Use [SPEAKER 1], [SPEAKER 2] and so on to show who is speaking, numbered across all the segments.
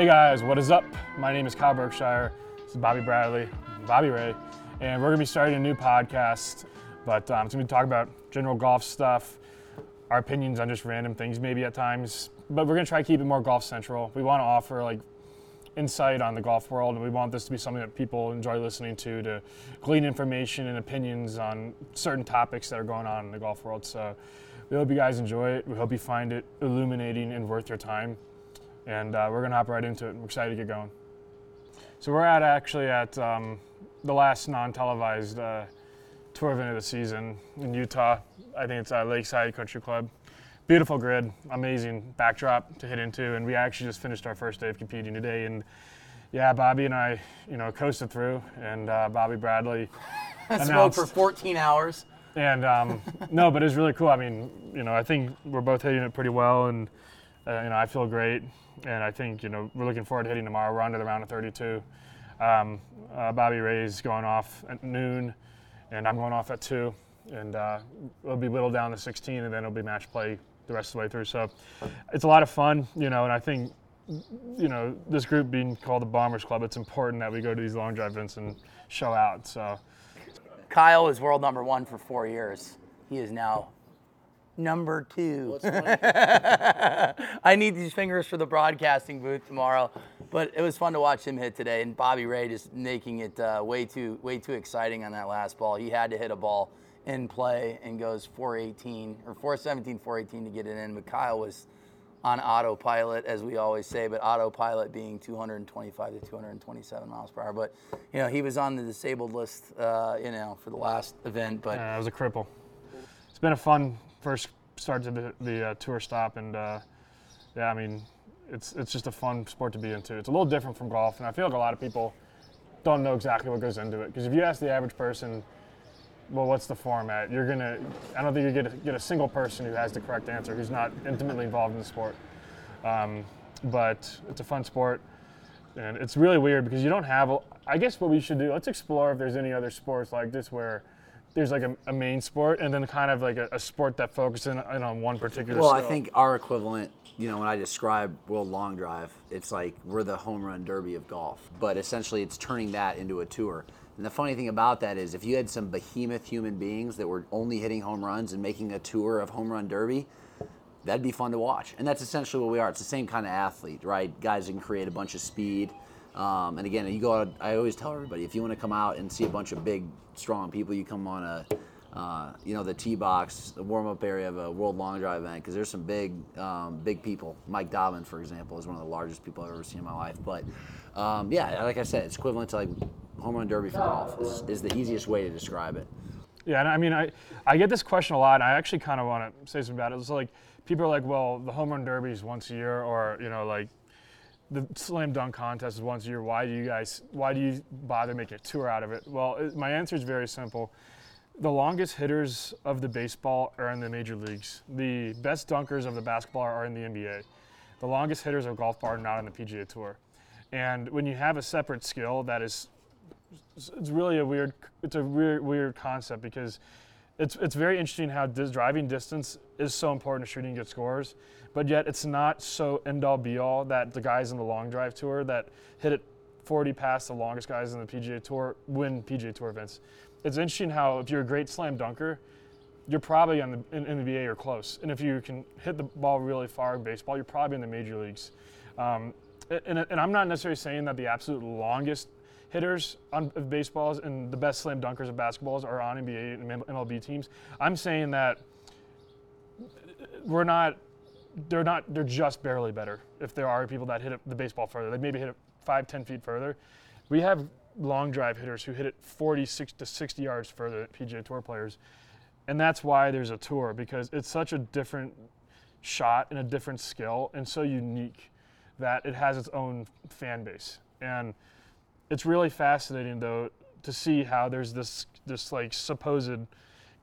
[SPEAKER 1] Hey guys, what is up? My name is Kyle Berkshire. This is Bobby Bradley, Bobby Ray, and we're gonna be starting a new podcast. But um, it's gonna be talking about general golf stuff, our opinions on just random things, maybe at times. But we're gonna try to keep it more golf central. We want to offer like insight on the golf world, and we want this to be something that people enjoy listening to to glean information and opinions on certain topics that are going on in the golf world. So we hope you guys enjoy it. We hope you find it illuminating and worth your time. And uh, we're gonna hop right into it. We're excited to get going. So we're at actually at um, the last non-televised uh, tour event of the season in Utah. I think it's uh, Lakeside Country Club. Beautiful grid, amazing backdrop to hit into, and we actually just finished our first day of competing today. And yeah, Bobby and I, you know, coasted through, and uh, Bobby Bradley announced-
[SPEAKER 2] for 14 hours.
[SPEAKER 1] and um, no, but it's really cool. I mean, you know, I think we're both hitting it pretty well, and uh, you know, I feel great. And I think you know we're looking forward to hitting tomorrow. We're on the round of 32. Um, uh, Bobby Ray's going off at noon, and I'm going off at two, and uh, it'll be whittled down to 16, and then it'll be match play the rest of the way through. So it's a lot of fun, you know, and I think you know this group being called the Bombers Club, it's important that we go to these long drive events and show out. So.
[SPEAKER 2] Kyle is world number one for four years. He is now number two. I need these fingers for the broadcasting booth tomorrow. But it was fun to watch him hit today, and Bobby Ray just making it uh, way too way too exciting on that last ball. He had to hit a ball in play and goes 418 or 417, 418 to get it in. But Kyle was on autopilot, as we always say, but autopilot being 225 to 227 miles per hour. But you know, he was on the disabled list, uh, you know, for the last event. But
[SPEAKER 1] Yeah, I was a cripple. It's been a fun first start to the, the uh, tour stop, and uh, yeah, I mean, it's it's just a fun sport to be into. It's a little different from golf, and I feel like a lot of people don't know exactly what goes into it. Because if you ask the average person, well, what's the format? You're gonna, I don't think you get a, get a single person who has the correct answer who's not intimately involved in the sport. Um, but it's a fun sport, and it's really weird because you don't have. a- I guess what we should do. Let's explore if there's any other sports like this where there's like a, a main sport and then kind of like a, a sport that focuses in, in on one particular.
[SPEAKER 3] Well, I think our equivalent, you know, when I describe World Long Drive, it's like we're the home run derby of golf. But essentially, it's turning that into a tour. And the funny thing about that is, if you had some behemoth human beings that were only hitting home runs and making a tour of home run derby, that'd be fun to watch. And that's essentially what we are. It's the same kind of athlete, right? Guys that can create a bunch of speed. Um, and again, you go out, I always tell everybody, if you want to come out and see a bunch of big, strong people, you come on a, uh, you know, the tee box, the warm up area of a World Long Drive event, because there's some big, um, big people. Mike Dobbin, for example, is one of the largest people I've ever seen in my life. But um, yeah, like I said, it's equivalent to like home run derby for golf. Is, is the easiest way to describe it.
[SPEAKER 1] Yeah, and I mean, I, I get this question a lot, I actually kind of want to say something about it. It's like people are like, well, the home run derby is once a year, or you know, like the slam dunk contest is once a year. Why do you guys? Why do you bother making a tour out of it? Well, it, my answer is very simple. The longest hitters of the baseball are in the major leagues. The best dunkers of the basketball are in the NBA. The longest hitters of golf are not on the PGA Tour. And when you have a separate skill that is it's really a weird it's a weird weird concept because it's it's very interesting how dis- driving distance is so important to shooting good scores, but yet it's not so end all be all that the guys in the long drive tour that hit it 40 past the longest guys in the PGA Tour win PGA Tour events. It's interesting how if you're a great slam dunker, you're probably on the in, in the NBA or close, and if you can hit the ball really far in baseball, you're probably in the major leagues. Um, and, and I'm not necessarily saying that the absolute longest hitters on of baseballs and the best slam dunkers of basketballs are on NBA and MLB teams. I'm saying that we're not they're not they're just barely better if there are people that hit the baseball further. They maybe hit it five, ten feet further. We have long drive hitters who hit it 46 to 60 yards further than PGA Tour players. And that's why there's a tour because it's such a different shot and a different skill and so unique that it has its own fan base. And it's really fascinating though to see how there's this this like supposed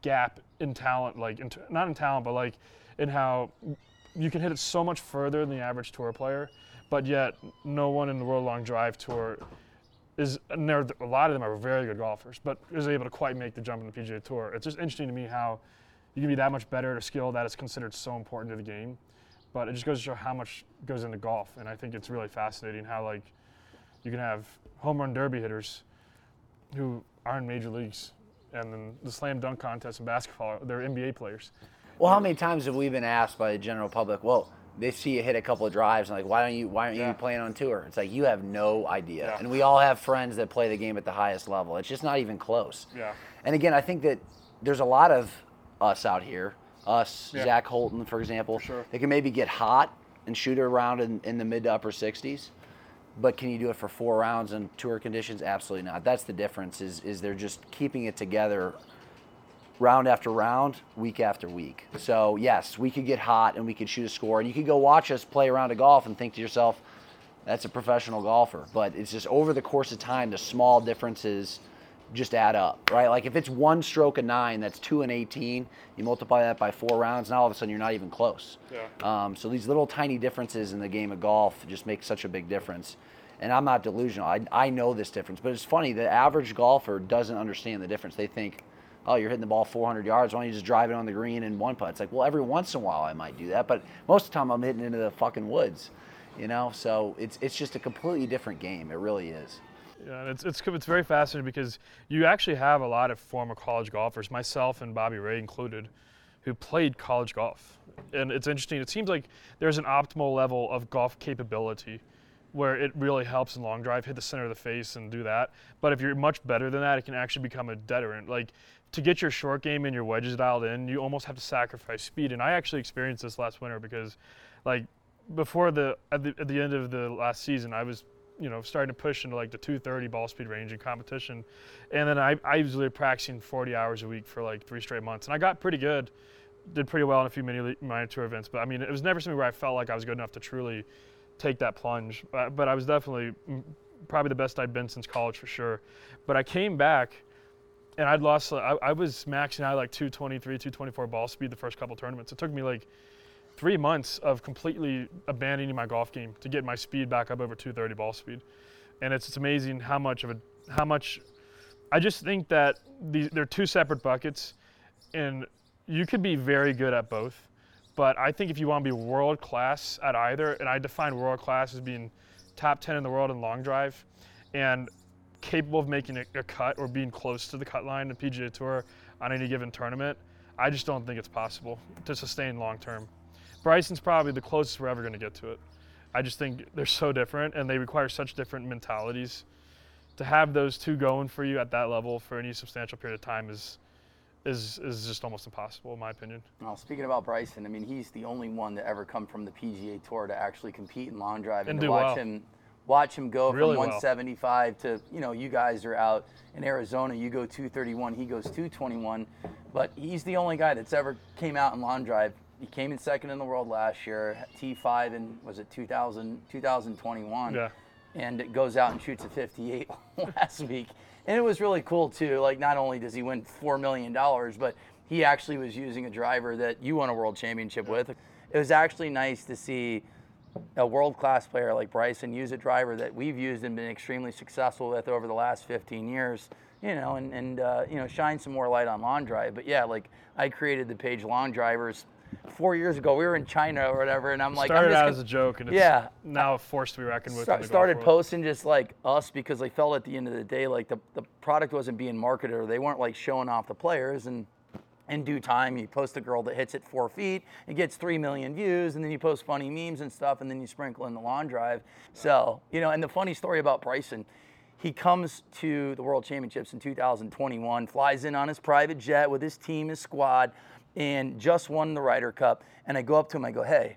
[SPEAKER 1] gap in talent, like in, not in talent, but like in how you can hit it so much further than the average tour player, but yet no one in the World Long Drive Tour is. And there, a lot of them are very good golfers, but is able to quite make the jump in the PGA Tour. It's just interesting to me how you can be that much better at a skill that is considered so important to the game, but it just goes to show how much goes into golf. And I think it's really fascinating how like you can have home run derby hitters who are in major leagues, and then the slam dunk contest in basketball, they're NBA players.
[SPEAKER 3] Well, how many times have we been asked by the general public? Well, they see you hit a couple of drives and like, why don't you? Why aren't
[SPEAKER 1] Yeah.
[SPEAKER 3] you playing on tour? It's like you have no idea.
[SPEAKER 1] Yeah.
[SPEAKER 3] And we all have friends that play the game at the highest level. It's just not even close.
[SPEAKER 1] Yeah.
[SPEAKER 3] And again, I think that there's a lot of us out here, us,
[SPEAKER 1] Yeah.
[SPEAKER 3] Zach Holton, for example,
[SPEAKER 1] sure.
[SPEAKER 3] they can maybe get hot and shoot around in, in the mid to upper 60s. But can you do it for four rounds in tour conditions? Absolutely not. That's the difference. Is is they're just keeping it together round after round, week after week. So yes, we could get hot and we could shoot a score, and you could go watch us play around a golf and think to yourself, "That's a professional golfer." But it's just over the course of time, the small differences just add up, right? Like if it's one stroke of nine, that's two and eighteen. You multiply that by four rounds, now all of a sudden you're not even close.
[SPEAKER 1] Yeah.
[SPEAKER 3] Um, so these little tiny differences in the game of golf just make such a big difference. And I'm not delusional. I, I know this difference, but it's funny. The average golfer doesn't understand the difference. They think, oh, you're hitting the ball 400 yards. Why don't you just drive it on the green and one putt? It's like, well, every once in a while I might do that, but most of the time I'm hitting into the fucking woods, you know. So it's it's just a completely different game. It really is.
[SPEAKER 1] Yeah, and it's, it's it's very fascinating because you actually have a lot of former college golfers, myself and Bobby Ray included, who played college golf. And it's interesting. It seems like there's an optimal level of golf capability where it really helps in long drive, hit the center of the face and do that. But if you're much better than that, it can actually become a deterrent. Like to get your short game and your wedges dialed in, you almost have to sacrifice speed. And I actually experienced this last winter because, like, before the at the, at the end of the last season, I was you know starting to push into like the 230 ball speed range in competition, and then I I was literally practicing 40 hours a week for like three straight months, and I got pretty good, did pretty well in a few mini minor tour events. But I mean, it was never something where I felt like I was good enough to truly take that plunge. But, but I was definitely mm, probably the best I'd been since college for sure. But I came back. And I'd lost. I, I was maxing out like 223, 224 ball speed the first couple tournaments. It took me like three months of completely abandoning my golf game to get my speed back up over 230 ball speed. And it's, it's amazing how much of a how much I just think that these they're two separate buckets and you could be very good at both. But I think if you want to be world class at either, and I define world class as being top 10 in the world in long drive and capable of making a, a cut or being close to the cut line in PGA Tour on any given tournament, I just don't think it's possible to sustain long term. Bryson's probably the closest we're ever going to get to it. I just think they're so different and they require such different mentalities. To have those two going for you at that level for any substantial period of time is is is just almost impossible in my opinion.
[SPEAKER 2] Well, speaking about Bryson, I mean, he's the only one to ever come from the PGA Tour to actually compete in long drive
[SPEAKER 1] And
[SPEAKER 2] to watch
[SPEAKER 1] well.
[SPEAKER 2] him watch him go
[SPEAKER 1] Really
[SPEAKER 2] from
[SPEAKER 1] well.
[SPEAKER 2] 175 to you know you guys are out in Arizona, you go 231, he goes 221, but he's the only guy that's ever came out in long drive. He came in second in the world last year, T5 in was it 2000 2021
[SPEAKER 1] Yeah.
[SPEAKER 2] and it goes out and shoots a 58 last week. And it was really cool too. Like not only does he win four million dollars, but he actually was using a driver that you won a world championship with. It was actually nice to see a world-class player like Bryson use a driver that we've used and been extremely successful with over the last 15 years. You know, and, and uh, you know, shine some more light on Long Drive. But yeah, like I created the page Long Drivers four years ago. We were in China or whatever, and I'm like, I'm
[SPEAKER 1] Started
[SPEAKER 2] just
[SPEAKER 1] out
[SPEAKER 2] gonna-
[SPEAKER 1] as a joke and it's
[SPEAKER 2] Yeah.
[SPEAKER 1] now a force to be reckoned with.
[SPEAKER 2] Start, started posting just like us because they felt at the end of the day like the, the product wasn't being marketed or they weren't like showing off the players and in due time you post a girl that hits it four feet it gets three million views and then you post funny memes and stuff and then you sprinkle in the long drive so you know and the funny story about bryson he comes to the world championships in 2021 flies in on his private jet with his team his squad and just won the ryder cup and i go up to him i go hey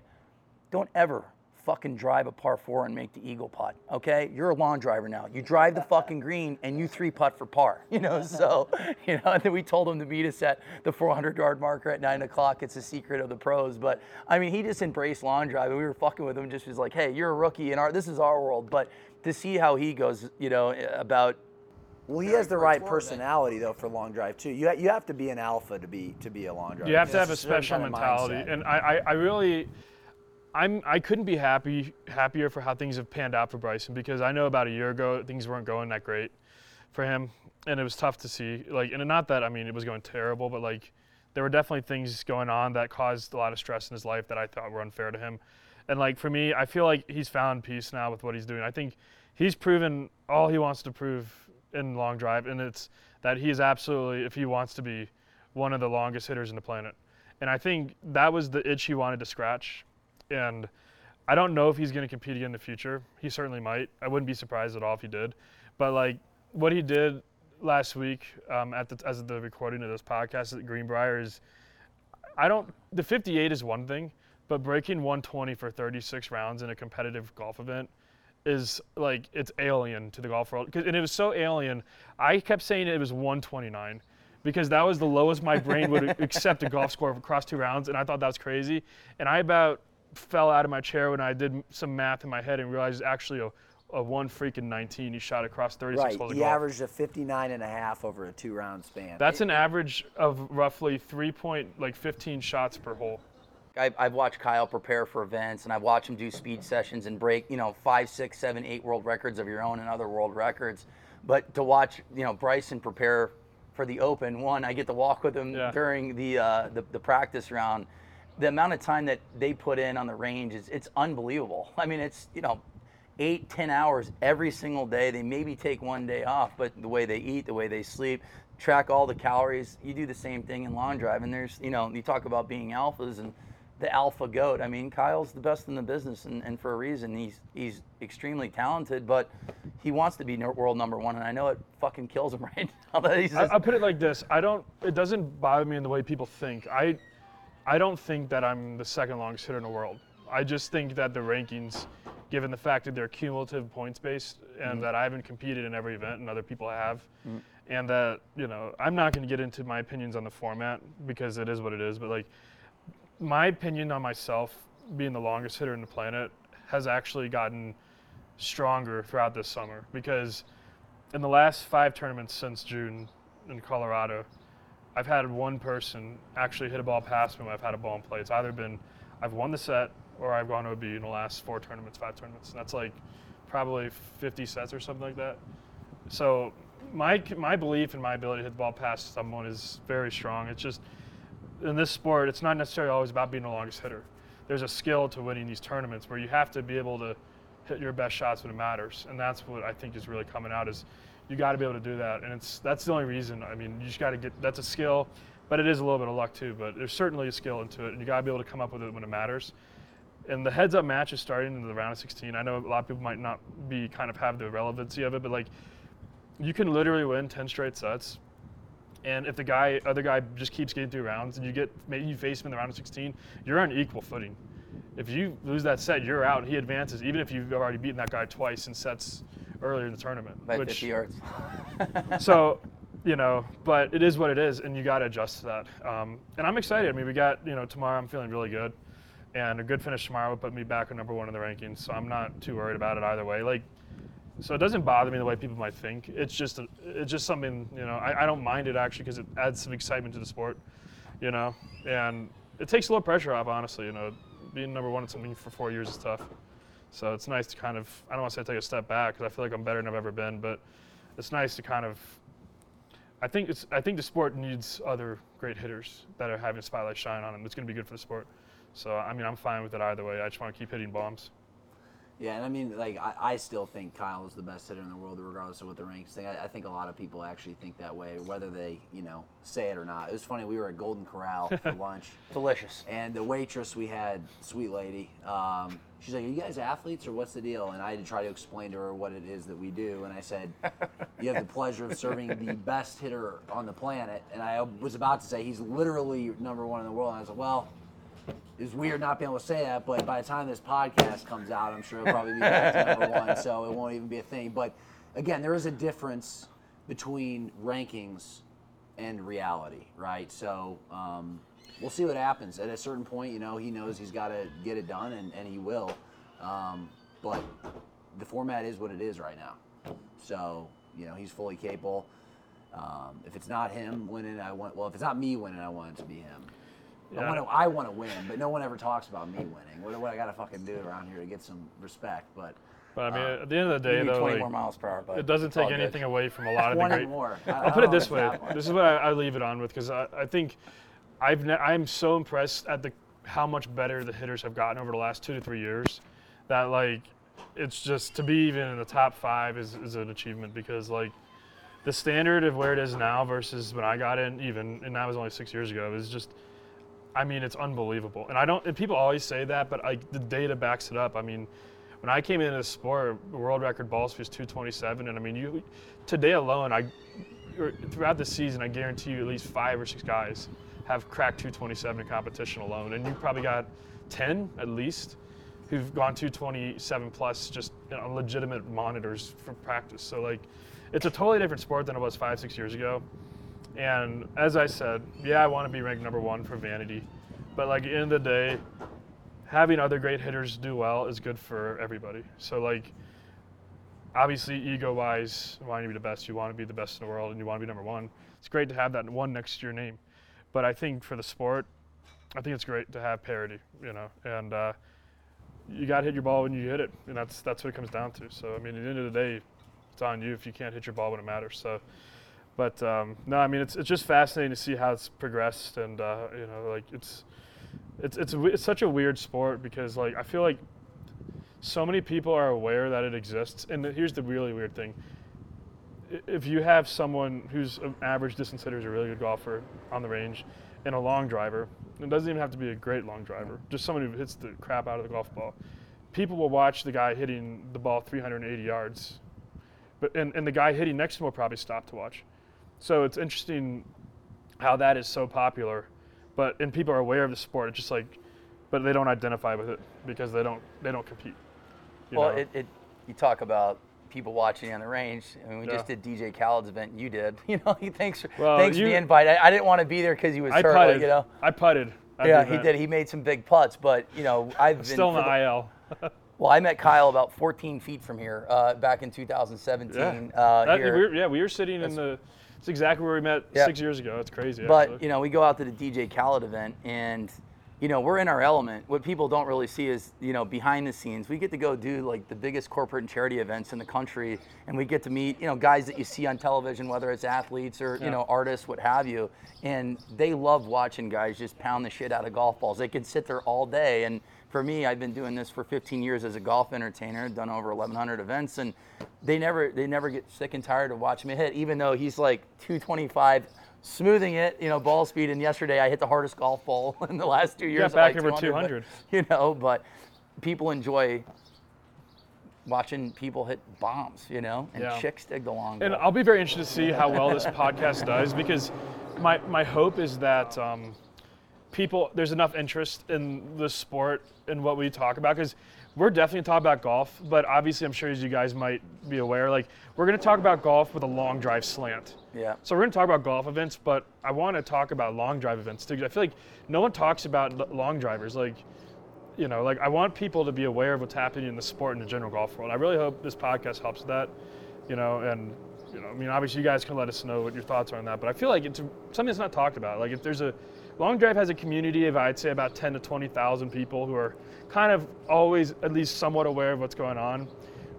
[SPEAKER 2] don't ever fucking drive a par four and make the eagle putt. Okay, you're a long driver now. You drive the fucking green and you three putt for par. You know, so you know. And then we told him to meet us at the 400 yard marker at nine o'clock. It's a secret of the pros. But I mean, he just embraced long driving. We were fucking with him. Just was like, hey, you're a rookie in our. This is our world. But to see how he goes, you know, about
[SPEAKER 3] Well, he has the right eh? personality though for long drive too. You ha- you have to be an alpha to be to be a long drive.
[SPEAKER 1] You have to have a
[SPEAKER 3] It's certain
[SPEAKER 1] special
[SPEAKER 3] kind of
[SPEAKER 1] mentality,
[SPEAKER 3] mindset.
[SPEAKER 1] and I, I, I really, I'm, I couldn't be happy happier for how things have panned out for Bryson because I know about a year ago things weren't going that great for him, and it was tough to see. Like, and not that I mean it was going terrible, but like there were definitely things going on that caused a lot of stress in his life that I thought were unfair to him. And like for me, I feel like he's found peace now with what he's doing. I think he's proven all he wants to prove in long drive, and it's that he is absolutely, if he wants to be, one of the longest hitters in the planet. And I think that was the itch he wanted to scratch. And I don't know if he's going to compete again in the future. He certainly might. I wouldn't be surprised at all if he did. But like what he did last week um, at the as the recording of this podcast at Greenbrier is, I don't. The 58 is one thing, but breaking 120 for 36 rounds in a competitive golf event is like it's alien to the golf world. And it was so alien. I kept saying it was 129 because that was the lowest my brain would accept a golf score across two rounds, and I thought that was crazy. And I about fell out of my chair when I did some math in my head and realized it's actually a, a one freaking 19 he shot across 36
[SPEAKER 3] Right.
[SPEAKER 1] holes of
[SPEAKER 3] He
[SPEAKER 1] golf.
[SPEAKER 3] averaged a 59 and a half over a two round span.
[SPEAKER 1] That's an average of roughly three point like 15 shots per hole.
[SPEAKER 2] I, I've watched Kyle prepare for events, and I've watched him do speed sessions and break, you know, five, six, seven, eight world records of your own and other world records. But to watch, you know, Bryson prepare for the Open, one, I get to walk with him
[SPEAKER 1] Yeah.
[SPEAKER 2] during the, uh, the the practice round. The amount of time that they put in on the range is it's unbelievable. I mean, it's you know, eight, ten hours every single day. They maybe take one day off, but the way they eat, the way they sleep, track all the calories. You do the same thing in long drive, and there's you know, you talk about being alphas and the alpha goat. I mean, Kyle's the best in the business, and, and for a reason. He's he's extremely talented, but he wants to be world number one, and I know it fucking kills him right now. That he's
[SPEAKER 1] I,
[SPEAKER 2] just,
[SPEAKER 1] I'll put it like this: I don't. It doesn't bother me in the way people think. I, I don't think that I'm the second longest hitter in the world. I just think that the rankings, given the fact that they're cumulative points based, and mm-hmm. that I haven't competed in every event and other people have, mm-hmm. and that you know I'm not going to get into my opinions on the format because it is what it is. But like, my opinion on myself being the longest hitter in the planet has actually gotten stronger throughout this summer because in the last five tournaments since June in Colorado, I've had one person actually hit a ball past me when I've had a ball in play. It's either been I've won the set or I've gone OB in the last four tournaments, five tournaments. And that's like probably 50 sets or something like that. So my my belief in my ability to hit the ball past someone is very strong. It's just in this sport, it's not necessarily always about being the longest hitter. There's a skill to winning these tournaments where you have to be able to hit your best shots when it matters, and that's what I think is really coming out. Is you got to be able to do that, and it's that's the only reason. I mean, you just got to get that's a skill, but it is a little bit of luck too. But there's certainly a skill into it, and you got to be able to come up with it when it matters. And the heads-up match is starting in the round of 16. I know a lot of people might not be kind of have the relevancy of it, but like you can literally win 10 straight sets and if the guy, other guy, just keeps getting through rounds, and you get maybe you face him in the round of 16, you're on equal footing. If you lose that set, you're out. And he advances, even if you've already beaten that guy twice in sets earlier in the tournament.
[SPEAKER 2] by
[SPEAKER 1] which-
[SPEAKER 2] 50 yards.
[SPEAKER 1] so, you know, but it is what it is, and you got to adjust to that. Um, and I'm excited. I mean, we got you know tomorrow. I'm feeling really good, and a good finish tomorrow would put me back at number one in the rankings. So I'm not too worried about it either way. Like, so it doesn't bother me the way people might think. It's just a, it's just something you know. I, I don't mind it actually because it adds some excitement to the sport, you know, and it takes a little pressure off. Honestly, you know, being number one in something for four years is tough. So it's nice to kind of I don't want to say take a step back because I feel like I'm better than I've ever been, but it's nice to kind of I think it's I think the sport needs other great hitters that are having a spotlight shine on them. It's going to be good for the sport. So I mean, I'm fine with it either way. I just want to keep hitting bombs.
[SPEAKER 3] Yeah, and I mean, like, I, I still think Kyle is the best hitter in the world, regardless of what the ranks think. I, I think a lot of people actually think that way, whether they, you know, say it or not. It was funny. We were at Golden Corral for lunch,
[SPEAKER 2] Delicious.
[SPEAKER 3] and the waitress we had, sweet lady, um, she's like, "Are you guys athletes or what's the deal?" And I had to try to explain to her what it is that we do, and I said, "You have the pleasure of serving the best hitter on the planet." And I was about to say he's literally number one in the world, and I was like, "Well." It's weird not being able to say that, but by the time this podcast comes out, I'm sure it'll probably be back to number one, so it won't even be a thing. But again, there is a difference between rankings and reality, right? So um, we'll see what happens. At a certain point, you know, he knows he's got to get it done, and, and he will. Um, but the format is what it is right now. So, you know, he's fully capable. Um, if it's not him winning, I want. Well, if it's not me winning, I want it to be him. I want to. I want to win, but no one ever talks about me winning. What, what I got to fucking do around here to get some respect? But
[SPEAKER 1] But I mean,
[SPEAKER 3] Uh,
[SPEAKER 1] at the end of the day, though,
[SPEAKER 2] 20
[SPEAKER 1] like,
[SPEAKER 2] more miles per hour, but
[SPEAKER 1] it doesn't take
[SPEAKER 2] good.
[SPEAKER 1] anything away from a lot of the great.
[SPEAKER 3] more. I-
[SPEAKER 1] I'll put it this way.
[SPEAKER 3] it's that one.
[SPEAKER 1] This is what I, I leave it on with because I, I think I've ne- I'm so impressed at the how much better the hitters have gotten over the last two to three years. That like, it's just to be even in the top five is, is an achievement because like, the standard of where it is now versus when I got in, even and that was only six years ago, is just. I mean, it's unbelievable, and I don't. And people always say that, but like the data backs it up. I mean, when I came into the sport, world record ball speed is 227, and I mean, you today alone, I or throughout the season, I guarantee you at least five or six guys have cracked 227 in competition alone, and you probably got 10 at least who've gone 227 plus just you know, legitimate monitors for practice. So like, it's a totally different sport than it was five, six years ago. And as I said, yeah, I want to be ranked number one for vanity, but like at the end of the day, having other great hitters do well is good for everybody. So like, obviously, ego-wise, wanting to be the best, you want to be the best in the world, and you want to be number one. It's great to have that one next to your name, but I think for the sport, I think it's great to have parity, you know, and uh, you got to hit your ball when you hit it, and that's that's what it comes down to. So I mean, at the end of the day, it's on you if you can't hit your ball when it matters. So. But um, no, I mean it's, it's just fascinating to see how it's progressed, and uh, you know, like it's it's it's, it's such a weird sport because like I feel like so many people are aware that it exists, and here's the really weird thing: if you have someone who's an average distance hitter, is a really good golfer on the range, and a long driver, it doesn't even have to be a great long driver, just someone who hits the crap out of the golf ball. People will watch the guy hitting the ball 380 yards, but and, and the guy hitting next to him will probably stop to watch. So it's interesting how that is so popular, but and people are aware of the sport. It's just like, but they don't identify with it because they don't they don't compete.
[SPEAKER 2] Well, it, it you talk about people watching on the range. I mean, we just did DJ Khaled's event. And You did. You know, he thanks for
[SPEAKER 1] Well,
[SPEAKER 2] thanks for the invite. I, I didn't want to be there because he was
[SPEAKER 1] I
[SPEAKER 2] hurt.
[SPEAKER 1] putted.
[SPEAKER 2] Like, you know.
[SPEAKER 1] I putted.
[SPEAKER 2] Yeah, he did. He made some big putts, but you know, I've been
[SPEAKER 1] Still in the
[SPEAKER 2] the-
[SPEAKER 1] IL.
[SPEAKER 2] Well, I met Kyle about 14 feet from here uh, back in 2017.
[SPEAKER 1] Yeah.
[SPEAKER 2] Uh,
[SPEAKER 1] That- we were, yeah, we were sitting in the. It's exactly where we met
[SPEAKER 2] Yeah.
[SPEAKER 1] six years ago. It's crazy.
[SPEAKER 2] But
[SPEAKER 1] actually.
[SPEAKER 2] you know, we go out to the DJ Khaled event, and you know, we're in our element. What people don't really see is, you know, behind the scenes, we get to go do like the biggest corporate and charity events in the country, and we get to meet, you know, guys that you see on television, whether it's athletes or you know, artists, what have you, and they love watching guys just pound the shit out of golf balls. They can sit there all day, and for me, I've been doing this for 15 years as a golf entertainer, done over 1,100 events, and they never they never get sick and tired of watching me hit, even though he's like 225, smoothing it, you know, ball speed. And yesterday I hit the hardest golf ball in the last two years. at,
[SPEAKER 1] back
[SPEAKER 2] like
[SPEAKER 1] over
[SPEAKER 2] 200, but, You know, but people enjoy watching people hit bombs, you know, and
[SPEAKER 1] Yeah.
[SPEAKER 2] chicks dig the long
[SPEAKER 1] And
[SPEAKER 2] ball.
[SPEAKER 1] I'll be very interested to see how well this podcast does because my, my hope is that um, people, there's enough interest in the sport and what we talk about because we're definitely talking about golf, but obviously I'm sure as you guys might be aware, like we're going to talk about golf with a long drive slant.
[SPEAKER 2] yeah.
[SPEAKER 1] So we're going to talk about golf events, but I want to talk about long drive events too. I feel like no one talks about long drivers. Like, you know, like I want people to be aware of what's happening in the sport in the general golf world. I really hope this podcast helps with that. You know, and you know, I mean, obviously you guys can let us know what your thoughts are on that. But I feel like it's something that's not talked about. Like if there's a long drive has a community of I'd say about 10 to 20 thousand people who are kind of always at least somewhat aware of what's going on.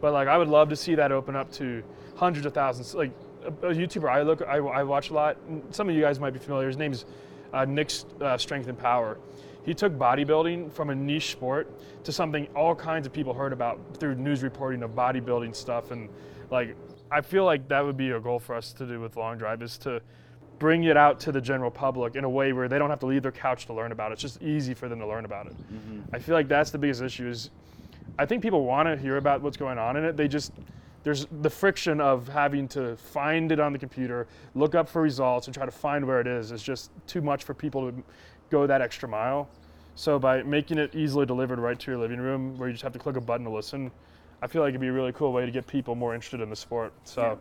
[SPEAKER 1] But like I would love to see that open up to hundreds of thousands. Like a, a YouTuber I look, I, I watch a lot. Some of you guys might be familiar. His name's uh, Nick's uh, Strength and Power. He took bodybuilding from a niche sport to something all kinds of people heard about through news reporting of bodybuilding stuff. And like, I feel like that would be a goal for us to do with Long Drive is to bring it out to the general public in a way where they don't have to leave their couch to learn about it. It's just easy for them to learn about it. Mm-hmm. I feel like that's the biggest issue is I think people want to hear about what's going on in it. They just there's the friction of having to find it on the computer, look up for results, and try to find where it is It's just too much for people to go that extra mile. So by making it easily delivered right to your living room, where you just have to click a button to listen, I feel like it'd be a really cool way to get people more interested in the sport. So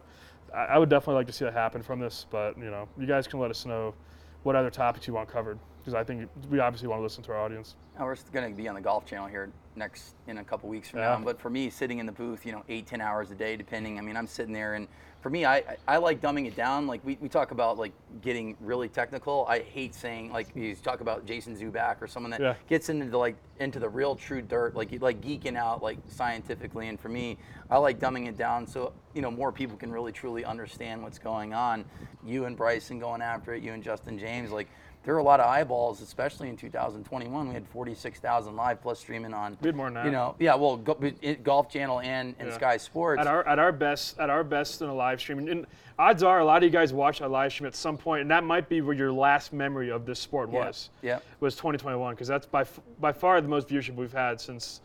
[SPEAKER 1] I, I would definitely like to see that happen from this. But you know, you guys can let us know what other topics you want covered because I think we obviously want to listen to our audience.
[SPEAKER 2] Now we're going to be on the Golf Channel here next in a couple weeks from
[SPEAKER 1] Yeah.
[SPEAKER 2] now. But for me, sitting in the booth, you know, eight, ten hours a day, depending. I mean, I'm sitting there, and for me, I, I like dumbing it down. Like we, we talk about like getting really technical. I hate saying like you talk about Jason Zuback or someone that
[SPEAKER 1] Yeah.
[SPEAKER 2] gets into the, like into the real true dirt, like like geeking out like scientifically. And for me, I like dumbing it down so you know more people can really truly understand what's going on. You and Bryson going after it, you and Justin James, like there were a lot of eyeballs, especially in 2021. We had 46,000 live plus streaming on.
[SPEAKER 1] We had more.
[SPEAKER 2] You know, yeah, well, go, it, Golf Channel and, and
[SPEAKER 1] Yeah.
[SPEAKER 2] Sky Sports.
[SPEAKER 1] At our at our best at our best in a live stream, and, and odds are a lot of you guys watched a live stream at some point, and that might be where your last memory of this sport
[SPEAKER 2] Yeah.
[SPEAKER 1] was.
[SPEAKER 2] Yeah.
[SPEAKER 1] Was 2021 because that's by by far the most viewership we've had since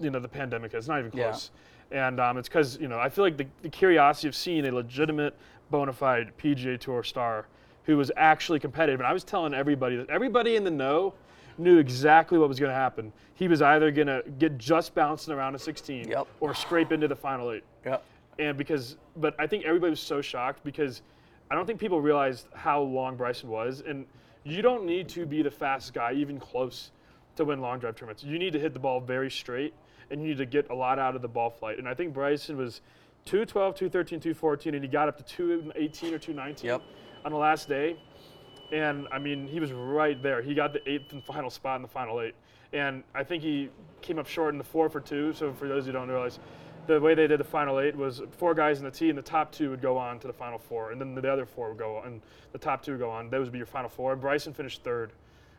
[SPEAKER 1] you know the pandemic. It's not even
[SPEAKER 2] Yeah.
[SPEAKER 1] close. And um, it's because you know I feel like the, the curiosity of seeing a legitimate, bona fide PGA Tour star who was actually competitive. And I was telling everybody that everybody in the know knew exactly what was going to happen. He was either going to get just bounced in the round 16
[SPEAKER 2] Yep.
[SPEAKER 1] or scrape into the final eight
[SPEAKER 2] Yep.
[SPEAKER 1] and because but I think everybody was so shocked because I don't think people realized how long Bryson was and you don't need to be the fastest guy even close to win long drive tournaments. You need to hit the ball very straight and you need to get a lot out of the ball flight. And I think Bryson was 212, 213, 214 and he got up to 218 or 219
[SPEAKER 2] Yep.
[SPEAKER 1] On the last day. And I mean, he was right there. He got the eighth and final spot in the final eight. And I think he came up short in the four for two. So for those who don't realize, the way they did the final eight was four guys in the tee, and the top two would go on to the final four, and then the other four would go on, and the top two would go on. Those would be your final four. And Bryson finished third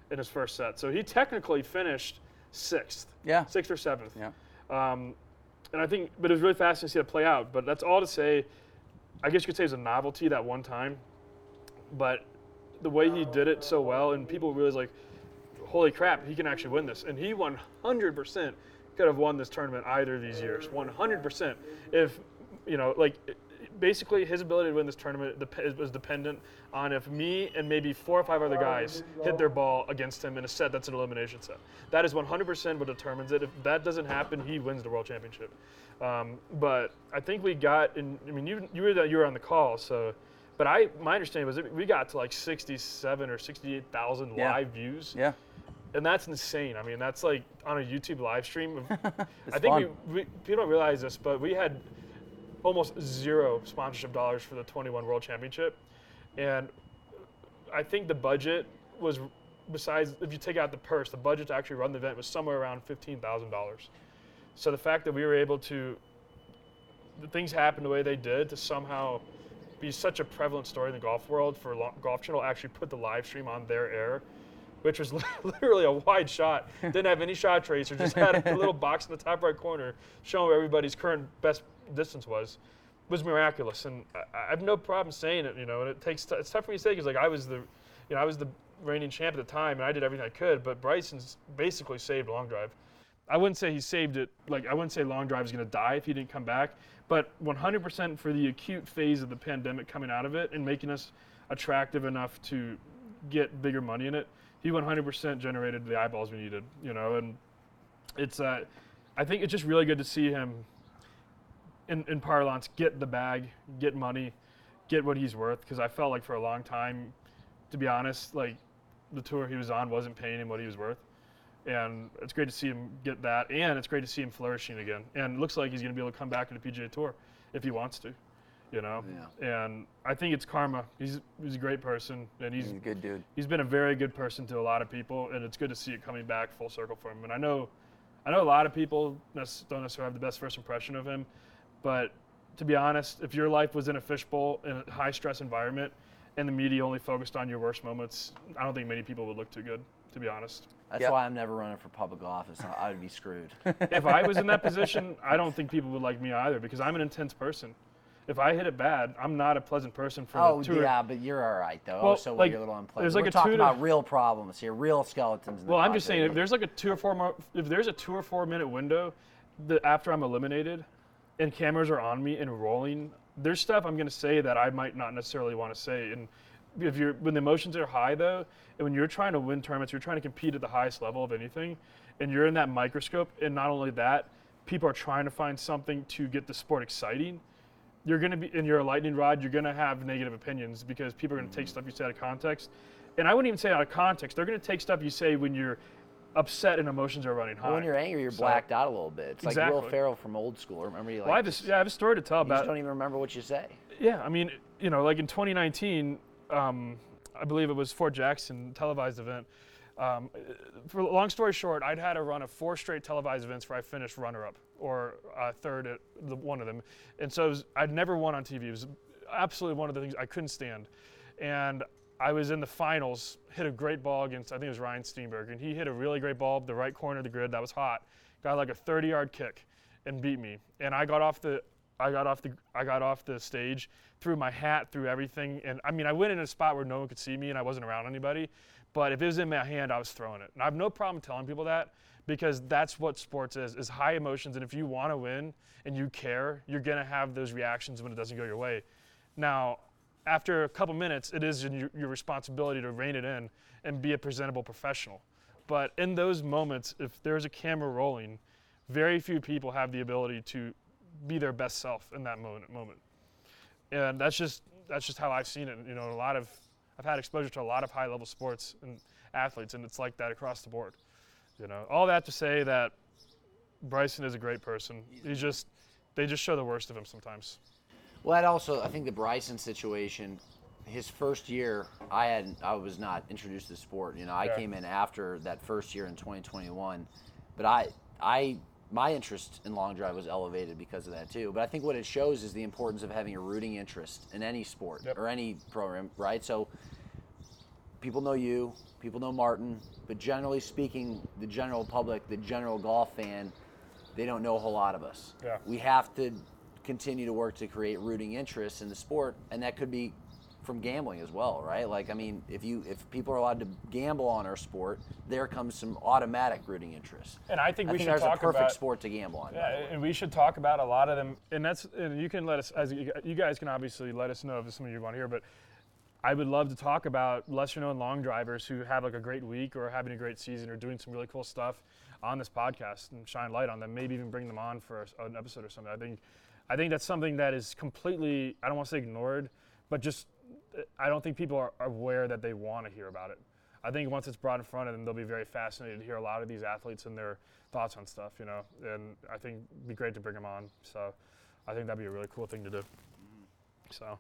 [SPEAKER 1] in his first set, so he technically finished sixth,
[SPEAKER 2] Yeah.
[SPEAKER 1] sixth or seventh.
[SPEAKER 2] Yeah.
[SPEAKER 1] Um, and I think, but it was really fascinating to see it play out. But that's all to say, I guess you could say it was a novelty that one time. But the way he did it so well, and people realized like, holy crap, he can actually win this. And he 100% could have won this tournament either of these years. 100%. If, you know, like, basically his ability to win this tournament was dependent on if me and maybe four or five other guys hit their ball against him in a set that's an elimination set. That is 100% what determines it. If that doesn't happen, he wins the world championship. Um, but I think we got, in, I mean, you you were you were on the call, so. But I, my understanding was we got to like 67 or 68,000
[SPEAKER 2] Yeah.
[SPEAKER 1] live views,
[SPEAKER 2] Yeah.
[SPEAKER 1] and that's insane. I mean, that's like on a YouTube live stream. I think we, we people don't realize this, but we had almost zero sponsorship dollars for the 21 World Championship, and I think the budget was besides if you take out the purse, the budget to actually run the event was somewhere around fifteen thousand dollars. So the fact that we were able to, the things happened the way they did to somehow be such a prevalent story in the golf world for Lo- Golf Channel actually put the live stream on their air, which was literally a wide shot. Didn't have any shot tracer, just had a little box in the top right corner showing where everybody's current best distance was. Was miraculous, and I, I have no problem saying it. You know, and it takes t- it's tough for me to say because like I was the, you know, I was the reigning champ at the time, and I did everything I could. But Bryson's basically saved long drive. I wouldn't say he saved it. Like I wouldn't say long drive is going to die if he didn't come back. But 100% for the acute phase of the pandemic coming out of it and making us attractive enough to get bigger money in it, he 100% generated the eyeballs we needed. You know, and it's uh, I think it's just really good to see him in, in parlance get the bag, get money, get what he's worth. Because I felt like for a long time, to be honest, like the tour he was on wasn't paying him what he was worth and it's great to see him get that, and it's great to see him flourishing again. And it looks like he's going to be able to come back to the PGA Tour if he wants to, you know. And I think it's karma. He's he's a great person, and he's
[SPEAKER 2] He's a good dude.
[SPEAKER 1] he's been a very good person to a lot of people, and it's good to see it coming back full circle for him. And I know, I know a lot of people don't necessarily have the best first impression of him, but to be honest, if your life was in a fishbowl in a high stress environment, and the media only focused on your worst moments, I don't think many people would look too good. To be honest.
[SPEAKER 3] That's
[SPEAKER 2] Yep.
[SPEAKER 3] why I'm never running for public office. I would be screwed.
[SPEAKER 1] if I was in that position, I don't think people would like me either because I'm an intense person. If I hit it bad, I'm not a pleasant person for
[SPEAKER 3] oh
[SPEAKER 1] the tour.
[SPEAKER 3] yeah, but you're all right though.
[SPEAKER 1] Well,
[SPEAKER 3] oh, so
[SPEAKER 1] like,
[SPEAKER 3] you're a little unpleasant.
[SPEAKER 1] there's like
[SPEAKER 3] We're
[SPEAKER 1] a
[SPEAKER 3] talking
[SPEAKER 1] two
[SPEAKER 3] about real problems here, real skeletons. In the
[SPEAKER 1] Well, I'm just saying, if there's like a two or four more, if there's a two or four minute window, that after I'm eliminated, and cameras are on me and rolling, there's stuff I'm gonna say that I might not necessarily want to say. And if you're when the emotions are high though, and when you're trying to win tournaments, you're trying to compete at the highest level of anything, and you're in that microscope, and not only that, people are trying to find something to get the sport exciting. You're gonna be, and you're a lightning rod. You're gonna have negative opinions because people are gonna take mm. stuff you say out of context, and I wouldn't even say out of context. They're gonna take stuff you say when you're upset and emotions are running high.
[SPEAKER 3] Well, when you're angry, you're
[SPEAKER 1] So-
[SPEAKER 3] blacked out a little bit. It's like Will
[SPEAKER 1] Exactly.
[SPEAKER 3] Ferrell from Old School. Remember, you like
[SPEAKER 1] Well, I have this, yeah, I have a story to tell about.
[SPEAKER 3] you just don't even remember what you say.
[SPEAKER 1] Yeah, I mean, you know, like in 2019, um, I believe it was Fort Jackson televised event. Um, for long story short, I'd had a run of four straight televised events where I finished runner-up or uh, third at the, one of them, and so was, I'd never won on TV. It was absolutely one of the things I couldn't stand, and I was in the finals, hit a great ball against, I think it was Ryan Steenberg, and he hit a really great ball, the right corner of the grid that was hot. Got like a 30 yard kick and beat me. And I got off the, I got off the, I got off the stage, threw my hat, threw everything. And I mean, I went in a spot where no one could see me and I wasn't around anybody. But if it was in my hand, I was throwing it. And I have no problem telling people that because that's what sports is, is high emotions. And if you want to win and you care, you're to have those reactions when it doesn't go your way. Now, after a couple minutes, it is your, your responsibility to rein it in and be a presentable professional. But in those moments, if there's a camera rolling, very few people have the ability to be their best self in that moment. moment. And that's just that's just how I've seen it. You know, a lot of I've had exposure to a lot of high level sports and athletes, and it's like that across the board. You know, all that to say that Bryson is a great person. He's just they just show the worst of him sometimes.
[SPEAKER 3] Well, that also, I think the Bryson situation, his first year, I had I was not introduced to the sport. You know, I
[SPEAKER 1] Yeah.
[SPEAKER 3] came in after that first year in 2021, but I I my interest in long drive was elevated because of that too. But I think what it shows is the importance of having a rooting interest in any sport
[SPEAKER 1] Yep.
[SPEAKER 3] or any program, right? So people know you, people know Martin, but generally speaking, the general public, the general golf fan, they don't know a whole lot of us.
[SPEAKER 1] Yeah.
[SPEAKER 3] We have to continue to work to create rooting interest in the sport, and that could be from gambling as well, right? Like, I mean, if you if people are allowed to gamble on our sport, there comes some automatic rooting interest.
[SPEAKER 1] And I think
[SPEAKER 3] I
[SPEAKER 1] we
[SPEAKER 3] think
[SPEAKER 1] should talk
[SPEAKER 3] a perfect
[SPEAKER 1] about
[SPEAKER 3] sport to gamble on.
[SPEAKER 1] Yeah, and we should talk about a lot of them. And that's and you can let us as you you guys can obviously let us know if some of you want to hear. But I would love to talk about lesser known long drivers who have like a great week or having a great season or doing some really cool stuff on this podcast and shine light on them. Maybe even bring them on for an episode or something. I think I think that's something that is completely I don't want to say ignored, but just I don't think people are aware that they want to hear about it. I think once it's brought in front of them, they'll be very fascinated to hear a lot of these athletes and their thoughts on stuff, you know. And I think it'd be great to bring them on. So I think that'd be a really cool thing to do. So,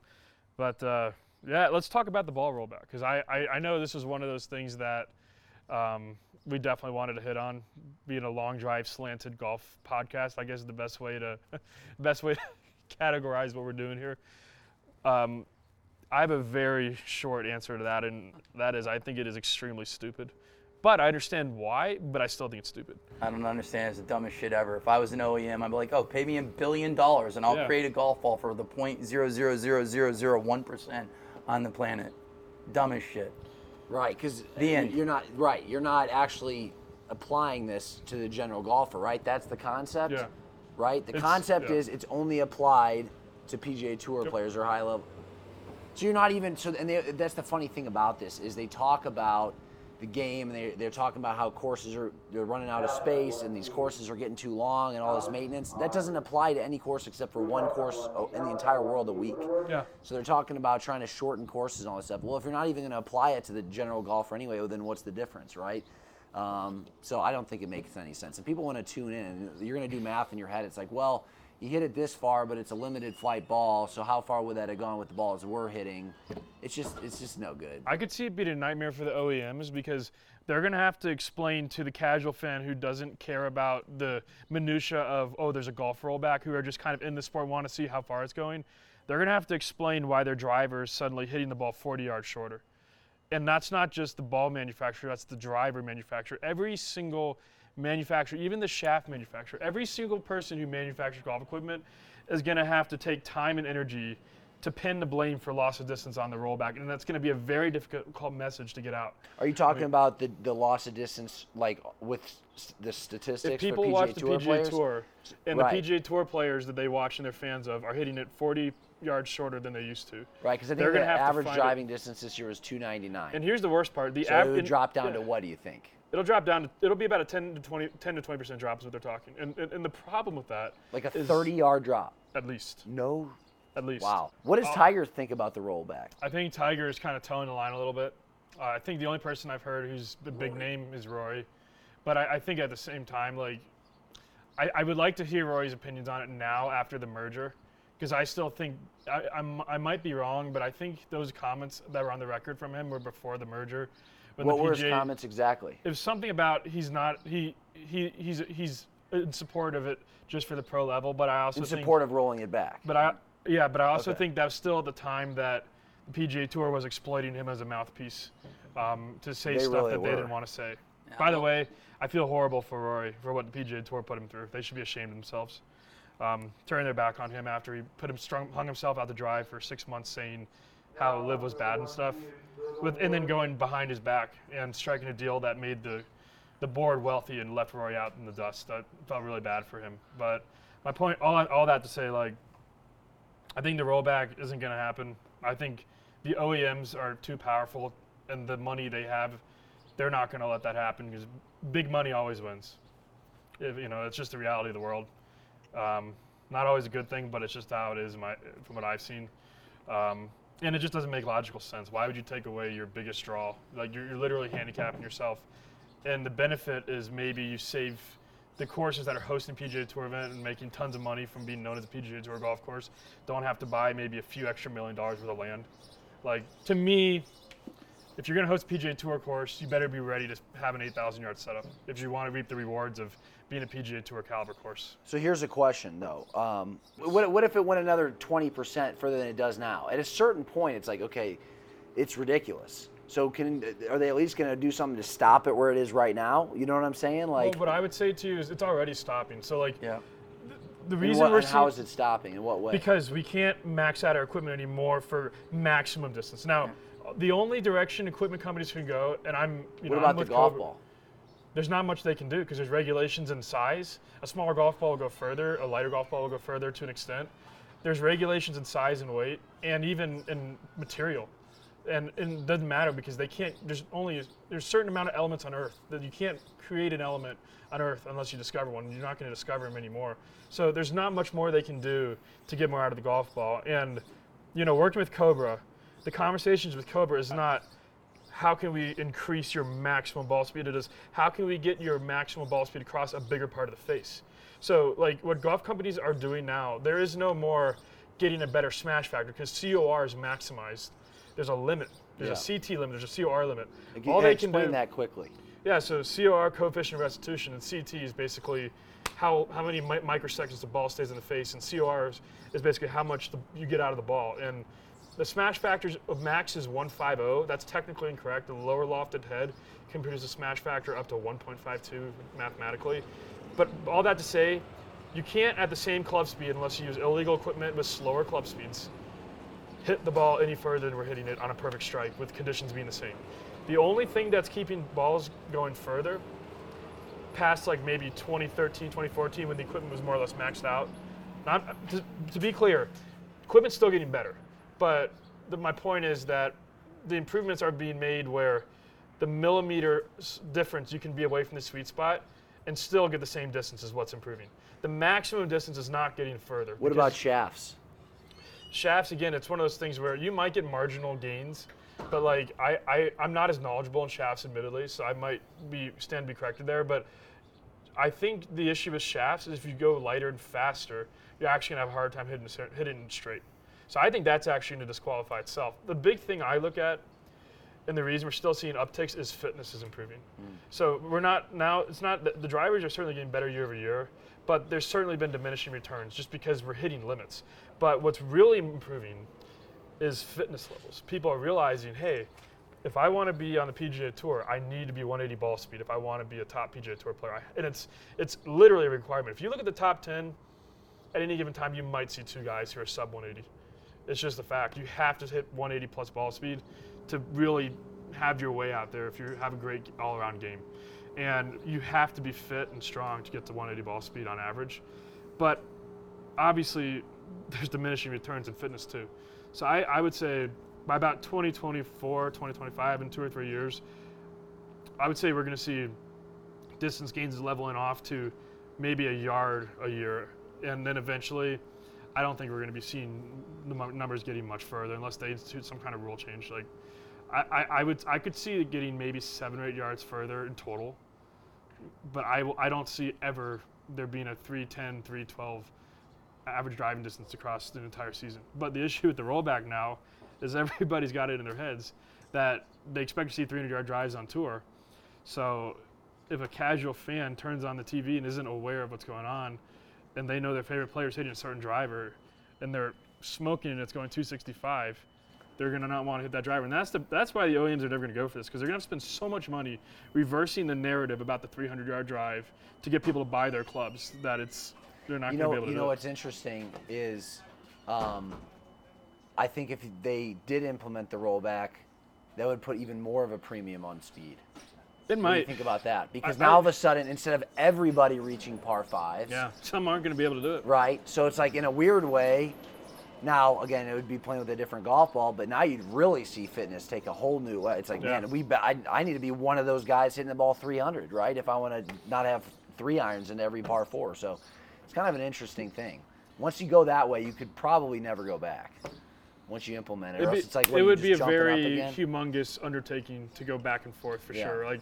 [SPEAKER 1] but uh, yeah, let's talk about the ball rollback because I, I, I know this is one of those things that um, we definitely wanted to hit on. Being a long drive slanted golf podcast, I guess is the best way to best way to categorize what we're doing here. Um, I have a very short answer to that, and that is I think it is extremely stupid. But I understand why, but I still think it's stupid.
[SPEAKER 2] I don't understand. It's the dumbest shit ever. If I was an OEM, I'd be like, oh, pay me a billion dollars and I'll
[SPEAKER 1] Yeah.
[SPEAKER 2] create a golf ball for the point zero zero zero zero zero one percent on the planet. Dumbest shit.
[SPEAKER 3] Right, because
[SPEAKER 2] The end.
[SPEAKER 3] you're not right. You're not actually applying this to the general golfer, right? That's the concept.
[SPEAKER 1] Yeah.
[SPEAKER 3] Right. The
[SPEAKER 1] It's-
[SPEAKER 3] concept
[SPEAKER 1] yeah.
[SPEAKER 3] is it's only applied to PGA Tour
[SPEAKER 1] Yep.
[SPEAKER 3] players or high level. So you're not even so, and they, that's the funny thing about this is they talk about the game and they, they're talking about how courses are they're running out of space and these courses are getting too long and all this maintenance. That doesn't apply to any course except for one course oh, in the entire world a week.
[SPEAKER 1] Yeah.
[SPEAKER 3] So they're talking about trying to shorten courses and all this stuff. Well, if you're not even going to apply it to the general golfer anyway, well, then what's the difference, right? Um, so I don't think it makes any sense. And people want to tune in. You're going to do math in your head. It's like, well, you hit it this far, but it's a limited flight ball. So how far would that have gone with the balls we're hitting? It's just, it's just no good.
[SPEAKER 1] I could see it being a nightmare for the OEMs because they're going to have to explain to the casual fan who doesn't care about the minutia of oh there's a golf rollback who are just kind of in the sport want to see how far it's going. They're going to have to explain why their driver is suddenly hitting the ball 40 yards shorter. And that's not just the ball manufacturer, that's the driver manufacturer. Every single manufacturer, even the shaft manufacturer, every single person who manufactures golf equipment is going to have to take time and energy to pin the blame for loss of distance on the rollback. And that's going to be a very difficult message to get out.
[SPEAKER 3] Are you talking about the, the loss of distance, like with the statistics
[SPEAKER 1] If people watch the
[SPEAKER 3] Tour
[SPEAKER 1] PGA
[SPEAKER 3] players?
[SPEAKER 1] Tour and
[SPEAKER 3] Right.
[SPEAKER 1] the PGA Tour players that they watch and they're fans of are hitting it 40 yards shorter than they used to.
[SPEAKER 3] Right, because I
[SPEAKER 1] They're
[SPEAKER 3] think the average
[SPEAKER 1] find it.
[SPEAKER 3] driving distance this year was 299.
[SPEAKER 1] And here's the worst part: the
[SPEAKER 3] so it would drop down
[SPEAKER 1] yeah.
[SPEAKER 3] to what do you think?
[SPEAKER 1] It'll drop down. To, it'll be about a 10 to 20, 10 to 20 percent drop is what they're talking. And, and and the problem with that,
[SPEAKER 3] Like a 30 yard drop.
[SPEAKER 1] at least,
[SPEAKER 3] No.
[SPEAKER 1] at least.
[SPEAKER 3] Wow. What does
[SPEAKER 1] Uh,
[SPEAKER 3] Tiger think about the rollback?
[SPEAKER 1] I think Tiger is kind of towing the line a little bit. Uh, I think the only person I've heard who's the big name is Rory, but I, I think at the same time, like, I, I would like to hear Rory's opinions on it now after the merger, because I still think I, I'm, I might be wrong, but I think those comments that were on the record from him were before the merger. When
[SPEAKER 3] What
[SPEAKER 1] the
[SPEAKER 3] were his comments exactly?
[SPEAKER 1] it was something about he's not he he he's he's in support of it just for the pro level, but I also
[SPEAKER 3] In
[SPEAKER 1] think
[SPEAKER 3] support of rolling it back.
[SPEAKER 1] but I yeah, but I also
[SPEAKER 3] Okay.
[SPEAKER 1] think that was still at the time that the PGA Tour was exploiting him as a mouthpiece um, to say
[SPEAKER 3] They
[SPEAKER 1] stuff
[SPEAKER 3] really
[SPEAKER 1] that they didn't want to say. By the way, I feel horrible for Rory for what the PGA Tour put him through. They should be ashamed of themselves. Um, turning their back on him after he put him strung, hung himself out the dry for six months, saying how LIV was bad and stuff, with and then going behind his back and striking a deal that made the the board wealthy and left Rory out in the dust. That felt really bad for him. But my point, all all that to say, like, I think the rollback isn't going to happen. I think the OEMs are too powerful, and the money they have, they're not going to let that happen because big money always wins. If, you know, it's just the reality of the world. Um, not always a good thing, but it's just how it is, my, from what I've seen. Um, and it just doesn't make logical sense. Why would you take away your biggest draw? Like you're, you're literally handicapping yourself. And the benefit is maybe you save the courses that are hosting PGA Tour event and making tons of money from being known as a PGA Tour golf course don't have to buy maybe a few extra million dollars worth of land. Like to me, if you're going to host a PGA Tour course, you better be ready to have an 8,000 yard setup if you want to reap the rewards of being a PGA Tour caliber course.
[SPEAKER 3] So here's a question though. Um, what, what if it went another 20% further than it does now? At a certain point, it's like, okay, it's ridiculous. So can are they at least going to do something to stop it where it is right now? You know what I'm saying? Like,
[SPEAKER 1] well, what I would say to you is it's already stopping. So like
[SPEAKER 2] Yeah.
[SPEAKER 1] the reason
[SPEAKER 3] what-
[SPEAKER 1] we're
[SPEAKER 3] and how
[SPEAKER 1] seeing-
[SPEAKER 3] is it stopping? In what way?
[SPEAKER 1] because we can't max out our equipment anymore for maximum distance. Now, the only direction equipment companies can go, and I'm you
[SPEAKER 3] what
[SPEAKER 1] know
[SPEAKER 3] about
[SPEAKER 1] I'm
[SPEAKER 3] the golf
[SPEAKER 1] Cobra-
[SPEAKER 3] ball?
[SPEAKER 1] There's not much they can do because there's regulations in size. A smaller golf ball will go further. A lighter golf ball will go further to an extent. There's regulations in size and weight, and even in material. And, and it doesn't matter because they can't. There's only there's a certain amount of elements on Earth that you can't create an element on Earth unless you discover one. You're not going to discover them anymore. So there's not much more they can do to get more out of the golf ball. And you know, working with Cobra, the conversations with Cobra is not how can we increase your maximum ball speed? It is how can we get your maximum ball speed across a bigger part of the face? So, like what golf companies are doing now, there is no more getting a better smash factor because COR is maximized. There's a limit. There's a CT limit. There's a COR limit.
[SPEAKER 3] Like,
[SPEAKER 1] All they
[SPEAKER 3] explain
[SPEAKER 1] can do.
[SPEAKER 3] that quickly.
[SPEAKER 1] Yeah, so COR coefficient of restitution and CT is basically how how many mi- microseconds the ball stays in the face, and COR is, is basically how much the, you get out of the ball. And the smash factors of max is 150. That's technically incorrect. The lower lofted head can produce a smash factor up to 1.52 mathematically. But all that to say, you can't at the same club speed unless you use illegal equipment with slower club speeds hit the ball any further than we're hitting it on a perfect strike with conditions being the same. The only thing that's keeping balls going further past like maybe 2013, 2014 when the equipment was more or less maxed out. Not to, to be clear, equipment's still getting better, but the, my point is that the improvements are being made where the millimeter difference you can be away from the sweet spot and still get the same distance as what's improving. The maximum distance is not getting further.
[SPEAKER 3] What about shafts?
[SPEAKER 1] shafts again it's one of those things where you might get marginal gains but like I, I i'm not as knowledgeable in shafts admittedly so i might be stand to be corrected there but i think the issue with shafts is if you go lighter and faster you're actually going to have a hard time hitting, hitting straight so i think that's actually going to disqualify itself the big thing i look at and the reason we're still seeing upticks is fitness is improving. Mm. So we're not now. It's not the, the drivers are certainly getting better year over year, but there's certainly been diminishing returns just because we're hitting limits. But what's really improving is fitness levels. People are realizing, hey, if I want to be on the PGA Tour, I need to be 180 ball speed. If I want to be a top PGA Tour player, I, and it's it's literally a requirement. If you look at the top 10, at any given time, you might see two guys who are sub 180. It's just a fact. You have to hit 180 plus ball speed to really have your way out there if you have a great all around game. And you have to be fit and strong to get to 180 ball speed on average. But obviously, there's diminishing returns in fitness too. So I, I would say by about 2024, 2025, in two or three years, I would say we're going to see distance gains leveling off to maybe a yard a year. And then eventually, I don't think we're going to be seeing the numbers getting much further unless they institute some kind of rule change. Like, I, I, I would I could see it getting maybe seven or eight yards further in total, but I, I don't see ever there being a 310, 312 average driving distance across the entire season. But the issue with the rollback now is everybody's got it in their heads that they expect to see 300 yard drives on tour. So if a casual fan turns on the TV and isn't aware of what's going on, and they know their favorite player is hitting a certain driver, and they're smoking and it's going 265, they're gonna not want to hit that driver, and that's the that's why the OEMs are never gonna go for this because they're gonna spend so much money reversing the narrative about the 300 yard drive to get people to buy their clubs that it's they're not gonna be able to
[SPEAKER 3] you
[SPEAKER 1] do
[SPEAKER 3] know what's interesting is, um, I think if they did implement the rollback, that would put even more of a premium on speed.
[SPEAKER 1] It
[SPEAKER 3] What do you
[SPEAKER 1] might.
[SPEAKER 3] think about that? Because
[SPEAKER 1] I-
[SPEAKER 3] now all of a sudden, instead of everybody reaching par fives,
[SPEAKER 1] Yeah, some aren't gonna be able to do it.
[SPEAKER 3] right? So it's like in a weird way. Now again, it would be playing with a different golf ball, but now you'd really see fitness take a whole new way. It's like,
[SPEAKER 1] Yeah.
[SPEAKER 3] man, we be- I, I need to be one of those guys hitting the ball 300, right? If I want to not have three irons in every par four. So it's kind of an interesting thing. Once you go that way, you could probably never go back. Once you implement it, or
[SPEAKER 1] It'd
[SPEAKER 3] else
[SPEAKER 1] be-
[SPEAKER 3] it's like
[SPEAKER 1] it
[SPEAKER 3] you
[SPEAKER 1] would
[SPEAKER 3] just
[SPEAKER 1] be a
[SPEAKER 3] jumping up
[SPEAKER 1] very
[SPEAKER 3] again?
[SPEAKER 1] humongous undertaking to go back and forth for
[SPEAKER 3] Yeah.
[SPEAKER 1] sure. Like,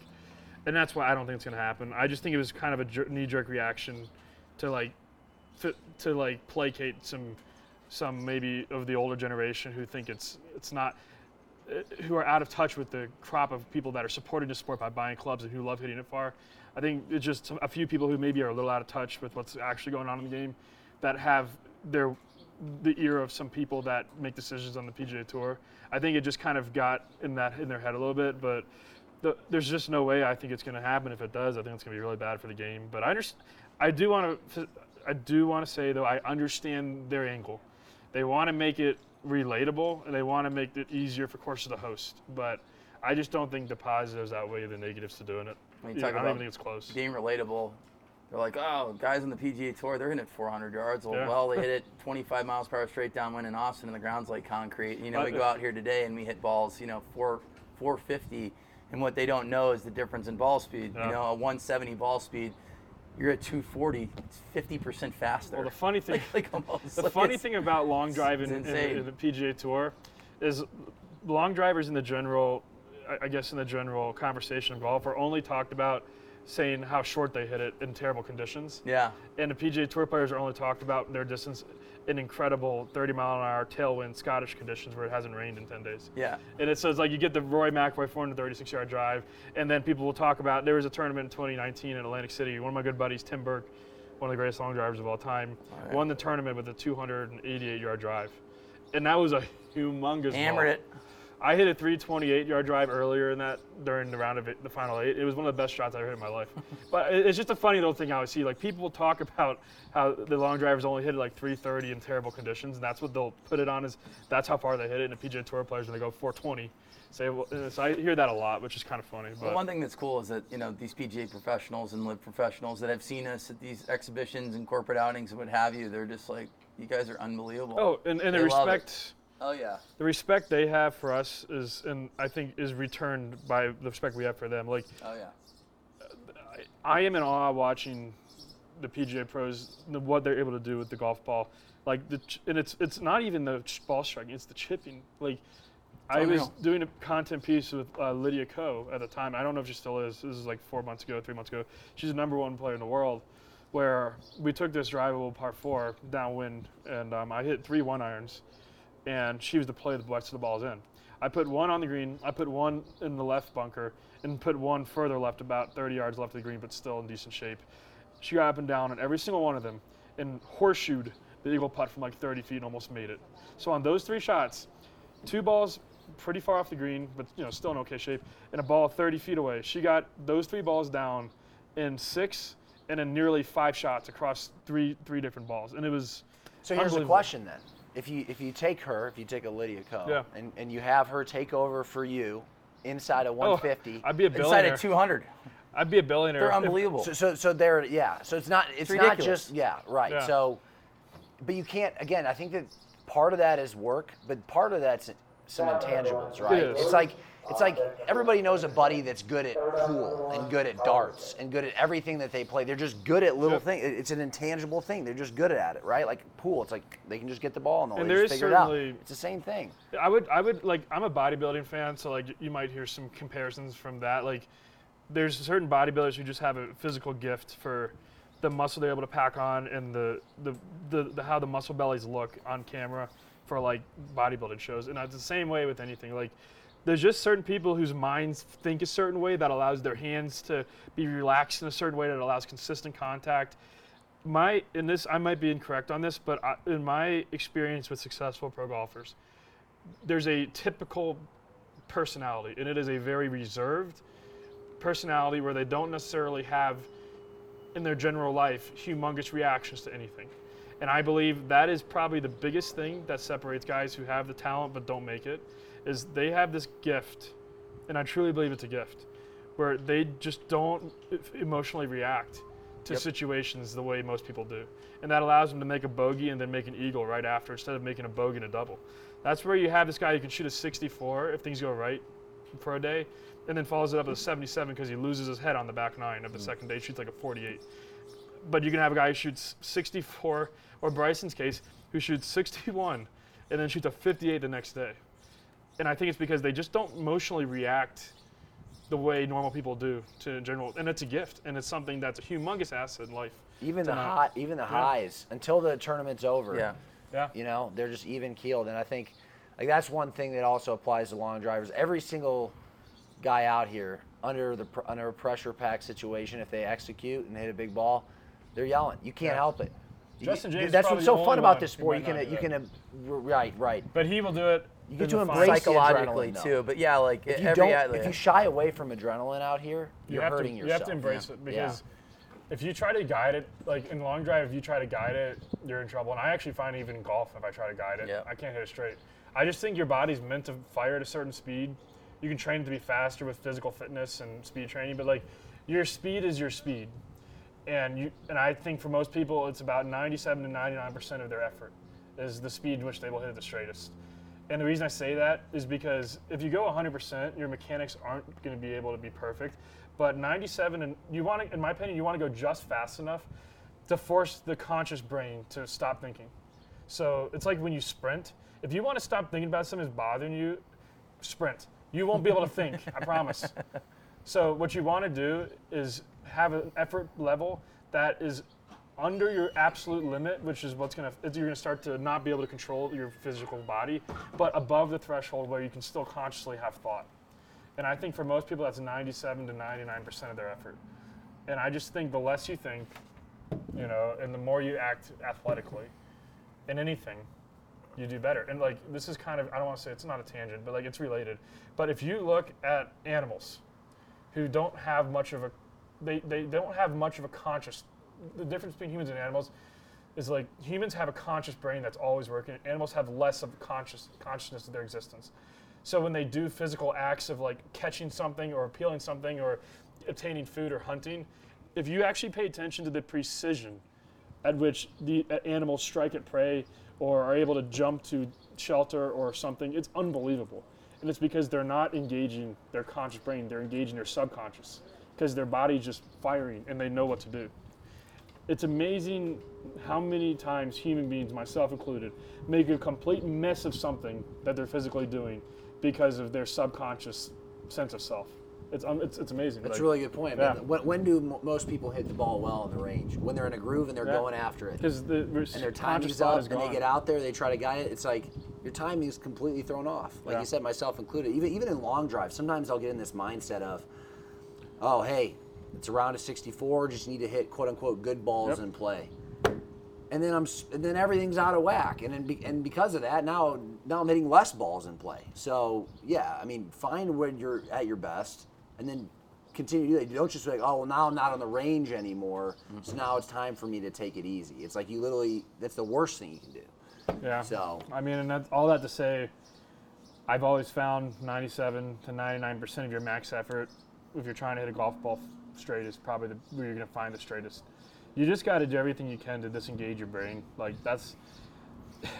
[SPEAKER 1] and that's why I don't think it's gonna happen. I just think it was kind of a jer- knee-jerk reaction to like, to, to like placate some, some maybe of the older generation who think it's it's not, uh, who are out of touch with the crop of people that are supporting the sport by buying clubs and who love hitting it far. I think it's just a few people who maybe are a little out of touch with what's actually going on in the game, that have their the ear of some people that make decisions on the PGA Tour. I think it just kind of got in that in their head a little bit, but the, there's just no way I think it's going to happen. If it does, I think it's going to be really bad for the game. But I understand. I do want to. I do want to say though, I understand their angle. They want to make it relatable and they want to make it easier for courses to host. But I just don't think the positives outweigh the negatives to doing it.
[SPEAKER 2] When you
[SPEAKER 1] Yeah, I don't even think it's close.
[SPEAKER 2] Being relatable, they're like, oh, guys on the PGA Tour, they're hitting it 400 yards. Well,
[SPEAKER 1] Yeah.
[SPEAKER 2] well, they hit it 25 miles per hour straight downwind in Austin, and the ground's like concrete. You know, we go out here today and we hit balls, you know, four 450, and what they don't know is the difference in ball speed.
[SPEAKER 1] Yeah.
[SPEAKER 2] You know, a 170 ball speed, you're at 240, it's 50% faster.
[SPEAKER 1] Well, the funny thing,
[SPEAKER 2] like, like almost.
[SPEAKER 1] the
[SPEAKER 2] like
[SPEAKER 1] funny thing about long drive in, in, in the PGA Tour is long drivers in the general, I guess in the general conversation of golf, are only talked about saying how short they hit it in terrible conditions.
[SPEAKER 2] Yeah.
[SPEAKER 1] And the PGA Tour players are only talked about their distance in incredible 30 mile an hour tailwind Scottish conditions where it hasn't rained in 10 days.
[SPEAKER 2] Yeah.
[SPEAKER 1] And it says like you get the Rory McIlroy 436 yard drive, and then people will talk about there was a tournament in 2019 in Atlantic City. One of my good buddies, Tim Burke, one of the greatest long drivers of all time,
[SPEAKER 2] right.
[SPEAKER 1] won the tournament with a 288 yard drive, and that was a humongous.
[SPEAKER 2] Hammered
[SPEAKER 1] ball.
[SPEAKER 2] it.
[SPEAKER 1] I hit a 328 yard drive earlier in that during the round of it, the final eight. It was one of the best shots I ever hit in my life. but it's just a funny little thing I always see. Like people talk about how the long drivers only hit it like 330 in terrible conditions, and that's what they'll put it on is that's how far they hit it. And the PGA Tour players when they go 420, say well, uh, so I hear that a lot, which is kind of funny. But
[SPEAKER 2] Well, one thing that's cool is that you know these PGA professionals and LIV professionals that have seen us at these exhibitions and corporate outings and what have you, they're just like, you guys are unbelievable.
[SPEAKER 1] oh, and, and the
[SPEAKER 2] They it.
[SPEAKER 1] respect.
[SPEAKER 2] Oh yeah.
[SPEAKER 1] The respect they have for us is, and I think is returned by the respect we have for them. Like
[SPEAKER 2] Oh yeah.
[SPEAKER 1] I am in awe watching the PGA pros, the, what they're able to do with the golf ball. Like the, ch- and it's it's not even the ch- ball striking; it's the chipping. Like I was
[SPEAKER 2] unreal.
[SPEAKER 1] doing a content piece with uh, Lydia Ko at the time. I don't know if she still is. This is like four months ago, three months ago. She's the number one player in the world. Where we took this drivable par four downwind, and um, I hit three one irons, and she was the play the rest of the balls in. I put one on the green, I put one in the left bunker, and put one further left, about 30 yards left of the green, but still in decent shape. She got up and down on every single one of them, and horseshoed the eagle putt from like 30 feet and almost made it. So on those three shots, two balls pretty far off the green, but you know still in okay shape, and a ball 30 feet away. She got those three balls down in six, and in nearly five shots across three three different balls, and it was.
[SPEAKER 3] So here's the question then: If you if you take her, if you take a Lydia Ko,
[SPEAKER 1] Yeah.
[SPEAKER 3] and, and you have her take over for you inside of 150,
[SPEAKER 1] Oh, I'd be a billionaire.
[SPEAKER 2] Inside
[SPEAKER 1] billionaire.
[SPEAKER 2] at 200.
[SPEAKER 1] I'd be a billionaire.
[SPEAKER 2] They're
[SPEAKER 1] if-
[SPEAKER 2] unbelievable.
[SPEAKER 3] so, so so there, yeah. So it's not it's, not just yeah right.
[SPEAKER 1] Yeah.
[SPEAKER 3] So, but you can't again. I think that part of that is work, but part of that's some intangibles, right?
[SPEAKER 1] is.
[SPEAKER 3] It's like it's like everybody knows a buddy that's good at pool and good at darts and good at everything that they play. They're just good at little things. It's an intangible thing. They're just good at it, right? Like pool, it's like they can just get the ball and,
[SPEAKER 1] And
[SPEAKER 3] they just figure it out.
[SPEAKER 1] certainly-
[SPEAKER 3] It's the same thing.
[SPEAKER 1] I would, I would like. I'm a bodybuilding fan, so like you might hear some comparisons from that. Like, there's certain bodybuilders who just have a physical gift for the muscle they're able to pack on and the the, the, the how the muscle bellies look on camera for like bodybuilding shows. And it's the same way with anything. Like, there's just certain people whose minds think a certain way that allows their hands to be relaxed in a certain way that allows consistent contact my in this I might be incorrect on this, but I, in my experience with successful pro golfers, there's a typical personality, and it is a very reserved personality where they don't necessarily have in their general life humongous reactions to anything. And I believe that is probably the biggest thing that separates guys who have the talent but don't make it is they have this gift, and I truly believe it's a gift, where they just don't emotionally react to
[SPEAKER 4] Yep.
[SPEAKER 1] situations the way most people do. And that allows them to make a bogey and then make an eagle right after instead of making a bogey and a double. That's where you have this guy who can shoot a 64 if things go right for a day, and then follows it up with a 77 because he loses his head on the back nine of the mm. second day, shoots like a 48. But you can have a guy who shoots 64, or Bryson's case, who shoots 61 and then shoots a 58 the next day. And I think it's because they just don't emotionally react the way normal people do to in general. And it's a gift, and it's something that's a humongous asset in life.
[SPEAKER 3] Even the
[SPEAKER 1] not-
[SPEAKER 3] hot, even the highs until the tournament's over.
[SPEAKER 2] Yeah.
[SPEAKER 1] Yeah.
[SPEAKER 3] You know, they're just even keeled, and I think like that's one thing that also applies to long drivers. Every single guy out here under the under a pressure pack situation, if they execute and hit a big ball, they're yelling. You can't
[SPEAKER 1] Yeah.
[SPEAKER 3] help it.
[SPEAKER 1] Justin James is
[SPEAKER 3] that's what's so fun about this sport. You can you
[SPEAKER 1] that.
[SPEAKER 3] can uh, right right.
[SPEAKER 1] But he will do it.
[SPEAKER 3] You get
[SPEAKER 1] in
[SPEAKER 3] to embrace
[SPEAKER 1] finals.
[SPEAKER 3] the
[SPEAKER 2] Psychologically
[SPEAKER 3] adrenaline,
[SPEAKER 2] too, but yeah, like
[SPEAKER 3] If you
[SPEAKER 2] every
[SPEAKER 3] don't,
[SPEAKER 2] athlete.
[SPEAKER 3] if you shy away from adrenaline out here,
[SPEAKER 1] You
[SPEAKER 3] you're
[SPEAKER 1] have
[SPEAKER 3] hurting
[SPEAKER 1] to,
[SPEAKER 3] yourself.
[SPEAKER 1] You have to embrace
[SPEAKER 3] Yeah.
[SPEAKER 1] it because if you try to guide it, like in long drive, if you try to guide it, you're in trouble. And I actually find even in golf, if I try to guide it,
[SPEAKER 2] Yeah.
[SPEAKER 1] I can't hit it straight. I just think your body's meant to fire at a certain speed. You can train it to be faster with physical fitness and speed training, but like your speed is your speed. And you and I think for most people, it's about 97 to 99 percent of their effort is the speed in which they will hit it the straightest. And the reason I say that is because if you go 100%, your mechanics aren't going to be able to be perfect. But 97, and you want to, in my opinion, you want to go just fast enough to force the conscious brain to stop thinking. So it's like when you sprint. If you want to stop thinking about something that's bothering you, sprint. You won't be able to think. I promise. So what you want to do is have an effort level that is under your absolute limit, which is what's gonna you're gonna start to not be able to control your physical body, but above the threshold where you can still consciously have thought. And I think for most people that's 97 to 99 percent of their effort. And I just think the less you think, you know, and the more you act athletically in anything, you do better. And like this is kind of I don't want to say it's not a tangent, but like it's related. But if you look at animals who don't have much of a they, they don't have much of a conscious the difference between humans and animals is like humans have a conscious brain that's always working. Animals have less of conscious consciousness of their existence. So when they do physical acts of like catching something or peeling something or obtaining food or hunting, if you actually pay attention to the precision at which the uh, animals strike at prey or are able to jump to shelter or something, it's unbelievable. And it's because they're not engaging their conscious brain, they're engaging their subconscious because their body's just firing and they know what to do. It's amazing how many times human beings, myself included, make a complete mess of something that they're physically doing because of their subconscious sense of self. It's, um, it's, it's amazing.
[SPEAKER 3] That's
[SPEAKER 1] Like,
[SPEAKER 3] a really good point.
[SPEAKER 1] Yeah.
[SPEAKER 3] When, when do mo- most people hit the ball well in the range? When they're in a groove and they're
[SPEAKER 1] Yeah.
[SPEAKER 3] going after it.
[SPEAKER 1] Because the
[SPEAKER 3] and their timing's up and they get out there, they try to guide it. It's like your timing is completely thrown off. Like
[SPEAKER 1] Yeah.
[SPEAKER 3] you said, myself included. Even even in long drives, sometimes I'll get in this mindset of, oh hey, it's around a 64, just need to hit quote unquote good balls in play. And then I'm and then everything's out of whack, and then be, and because of that, now now I'm hitting less balls in play. So yeah, I mean, find when you're at your best, and then continue to do that. You don't just be like, oh well, now I'm not on the range anymore, so mm-hmm. now it's time for me to take it easy. It's like you literally that's the worst thing you can do.
[SPEAKER 1] Yeah.
[SPEAKER 3] So-
[SPEAKER 1] I mean, and that's all that to say, I've always found 97 to 99 percent of your max effort, if you're trying to hit a golf ball straight, is probably the, where you're going to find the straightest. You just got to do everything you can to disengage your brain. Like that's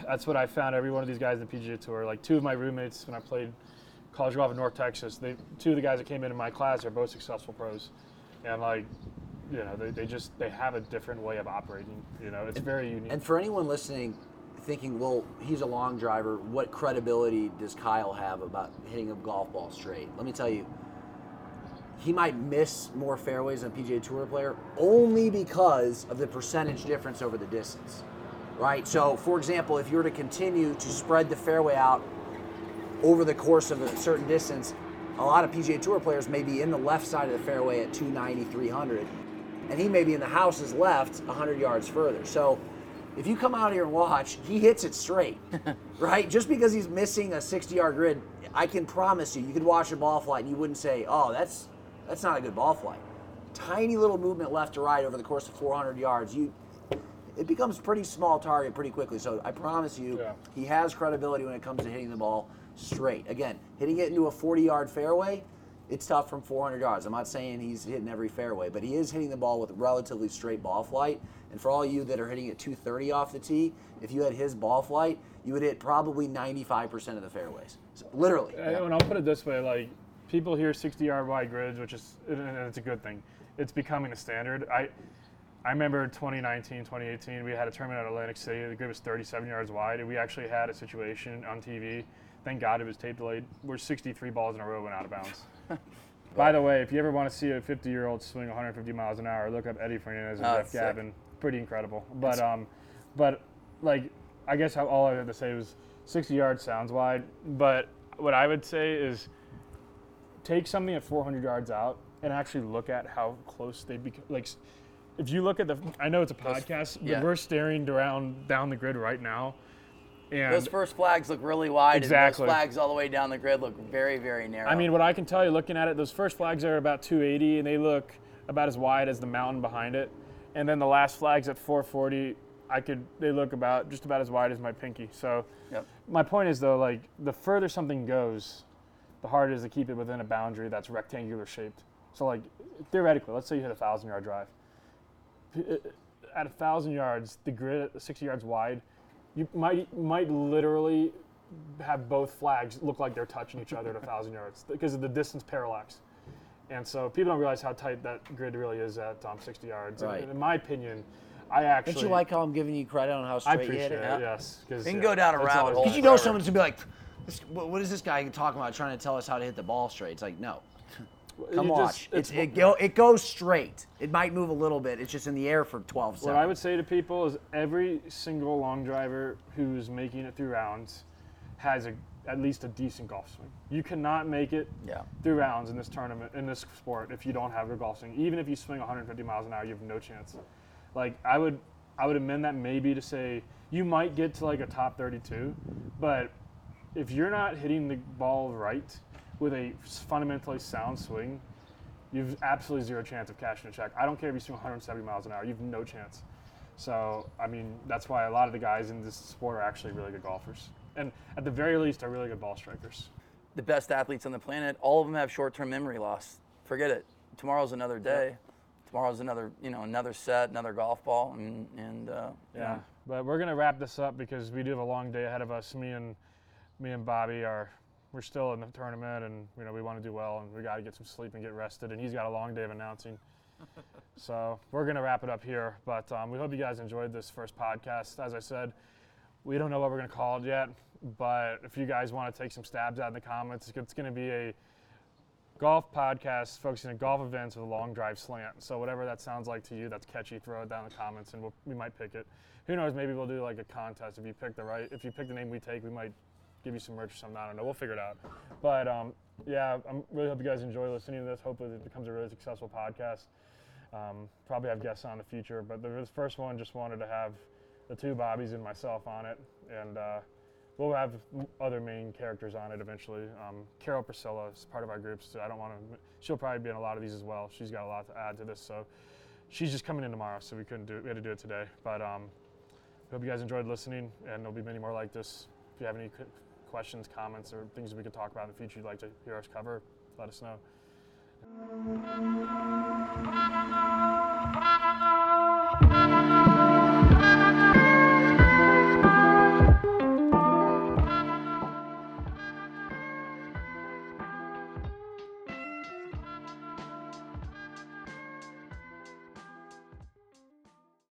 [SPEAKER 1] that's what I found. Every one of these guys in the PGA Tour, like two of my roommates when I played college golf in North Texas, they two of the guys that came into my class are both successful pros, and like. You know, they, they just they have a different way of operating. You know, it's very unique.
[SPEAKER 3] And for anyone listening, thinking, well, he's a long driver, what credibility does Kyle have about hitting a golf ball straight? Let me tell you, he might miss more fairways than a PGA Tour player only because of the percentage difference over the distance. Right? So, for example, if you were to continue to spread the fairway out over the course of a certain distance, a lot of PGA Tour players may be in the left side of the fairway at 290, 300, and he may be in the house's left 100 yards further. So, if you come out here and watch, he hits it straight, right? Just because he's missing a 60-yard grid, I can promise you, you could watch a ball flight and you wouldn't say, "Oh, that's that's not a good ball flight." Tiny little movement left to right over the course of 400 yards, you it becomes pretty small target pretty quickly. So I promise you,
[SPEAKER 1] Yeah.
[SPEAKER 3] he has credibility when it comes to hitting the ball straight. Again, hitting it into a 40-yard fairway, it's tough from 400 yards. I'm not saying he's hitting every fairway, but he is hitting the ball with relatively straight ball flight. And for all you that are hitting at 230 off the tee, if you had his ball flight, you would hit probably 95% of the fairways. So, literally.
[SPEAKER 1] And and I'll put it this way: like people hear 60-yard wide grids, which is and it's a good thing. It's becoming a standard. I I remember 2019, 2018, we had a tournament at Atlantic City. The grid was 37 yards wide, and we actually had a situation on TV. Thank God it was tape delayed. Where 63 balls in a row went out of bounds. By the way, if you ever want to see a 50-year-old swing 150 miles an hour, look up Eddie Fernandez and
[SPEAKER 2] Oh,
[SPEAKER 1] Jeff. Gavin. Pretty incredible. But um, but like I guess how, all I had to say was 60 yards sounds wide, but what I would say is take something at 400 yards out and actually look at how close they become. Like, if you look at the, I know it's a podcast,
[SPEAKER 2] yeah.
[SPEAKER 1] but we're staring around down the grid right now, and
[SPEAKER 2] Those first flags look really wide,
[SPEAKER 1] Exactly.
[SPEAKER 2] and those flags all the way down the grid look very, very narrow.
[SPEAKER 1] I mean, what I can tell you looking at it, those first flags are about 280 and they look about as wide as the mountain behind it. And then the last flags at 440, I could they look about just about as wide as my pinky. So
[SPEAKER 2] Yep.
[SPEAKER 1] my point is though, like the further something goes, the harder it is to keep it within a boundary that's rectangular shaped. So like theoretically, let's say you hit a thousand yard drive. At a thousand yards, the grid at 60 yards wide, you might might literally have both flags look like they're touching each other at a thousand yards because of the distance parallax. And so people don't realize how tight that grid really is at um, 60 yards.
[SPEAKER 3] Right.
[SPEAKER 1] And in my opinion, I actually
[SPEAKER 3] Don't you like how I'm giving you credit on how
[SPEAKER 1] I
[SPEAKER 3] straight you hit
[SPEAKER 1] it.
[SPEAKER 3] it?
[SPEAKER 1] Yes, because
[SPEAKER 2] We can go down a rabbit hole.
[SPEAKER 3] Because you know someone's gonna be like, this, what what is this guy talking about? Trying to tell us how to hit the ball straight? It's like, no, come watch. it's, it, go, it goes straight. It might move a little bit. It's just in the air for 12 seconds.
[SPEAKER 1] What I would say to people is every single long driver who's making it through rounds has a, at least a decent golf swing. You cannot make it
[SPEAKER 2] Yeah.
[SPEAKER 1] through rounds in this tournament, in this sport, if you don't have a golf swing. Even if you swing 150 miles an hour, you have no chance. Like I would, I would amend that maybe to say you might get to like a top 32, but if you're not hitting the ball right with a fundamentally sound swing, you've absolutely zero chance of cashing a check. I don't care if you swing 170 miles an hour, you've no chance. So, I mean, that's why a lot of the guys in this sport are actually really good golfers. And at the very least, are really good ball strikers.
[SPEAKER 2] the best athletes on the planet, all of them have short-term memory loss. Forget it. Tomorrow's another day. Tomorrow's another, you know, another set, another golf ball, and and uh, you
[SPEAKER 1] Yeah. But we're gonna wrap this up because we do have a long day ahead of us. Me and me and Bobby are we're still in the tournament and you know we want to do well and we got to get some sleep and get rested. And he's got a long day of announcing. so we're gonna wrap it up here. But um, we hope you guys enjoyed this first podcast. As I said, we don't know what we're gonna call it yet. But if you guys want to take some stabs out in the comments, it's gonna be a golf podcast focusing on golf events with a long drive slant. So whatever that sounds like to you, that's catchy. Throw it down in the comments, and we'll, we might pick it. Who knows? Maybe we'll do like a contest. If you pick the right, if you pick the name we take, we might give you some merch or something. I don't know. We'll figure it out. But um, yeah, I really hope you guys enjoy listening to this. Hopefully, it becomes a really successful podcast. Um, probably have guests on in the future, but the first one just wanted to have the two Bobbies and myself on it, and uh, we'll have other main characters on it eventually. Um, Carol Priscilla is part of our group, so I don't want to. She'll probably be in a lot of these as well. She's got a lot to add to this, so she's just coming in tomorrow, so we couldn't do it. We had to do it today. But um, hope you guys enjoyed listening, and there'll be many more like this. If you have any questions, comments, or things we could talk about in the future you'd like to hear us cover, let us know.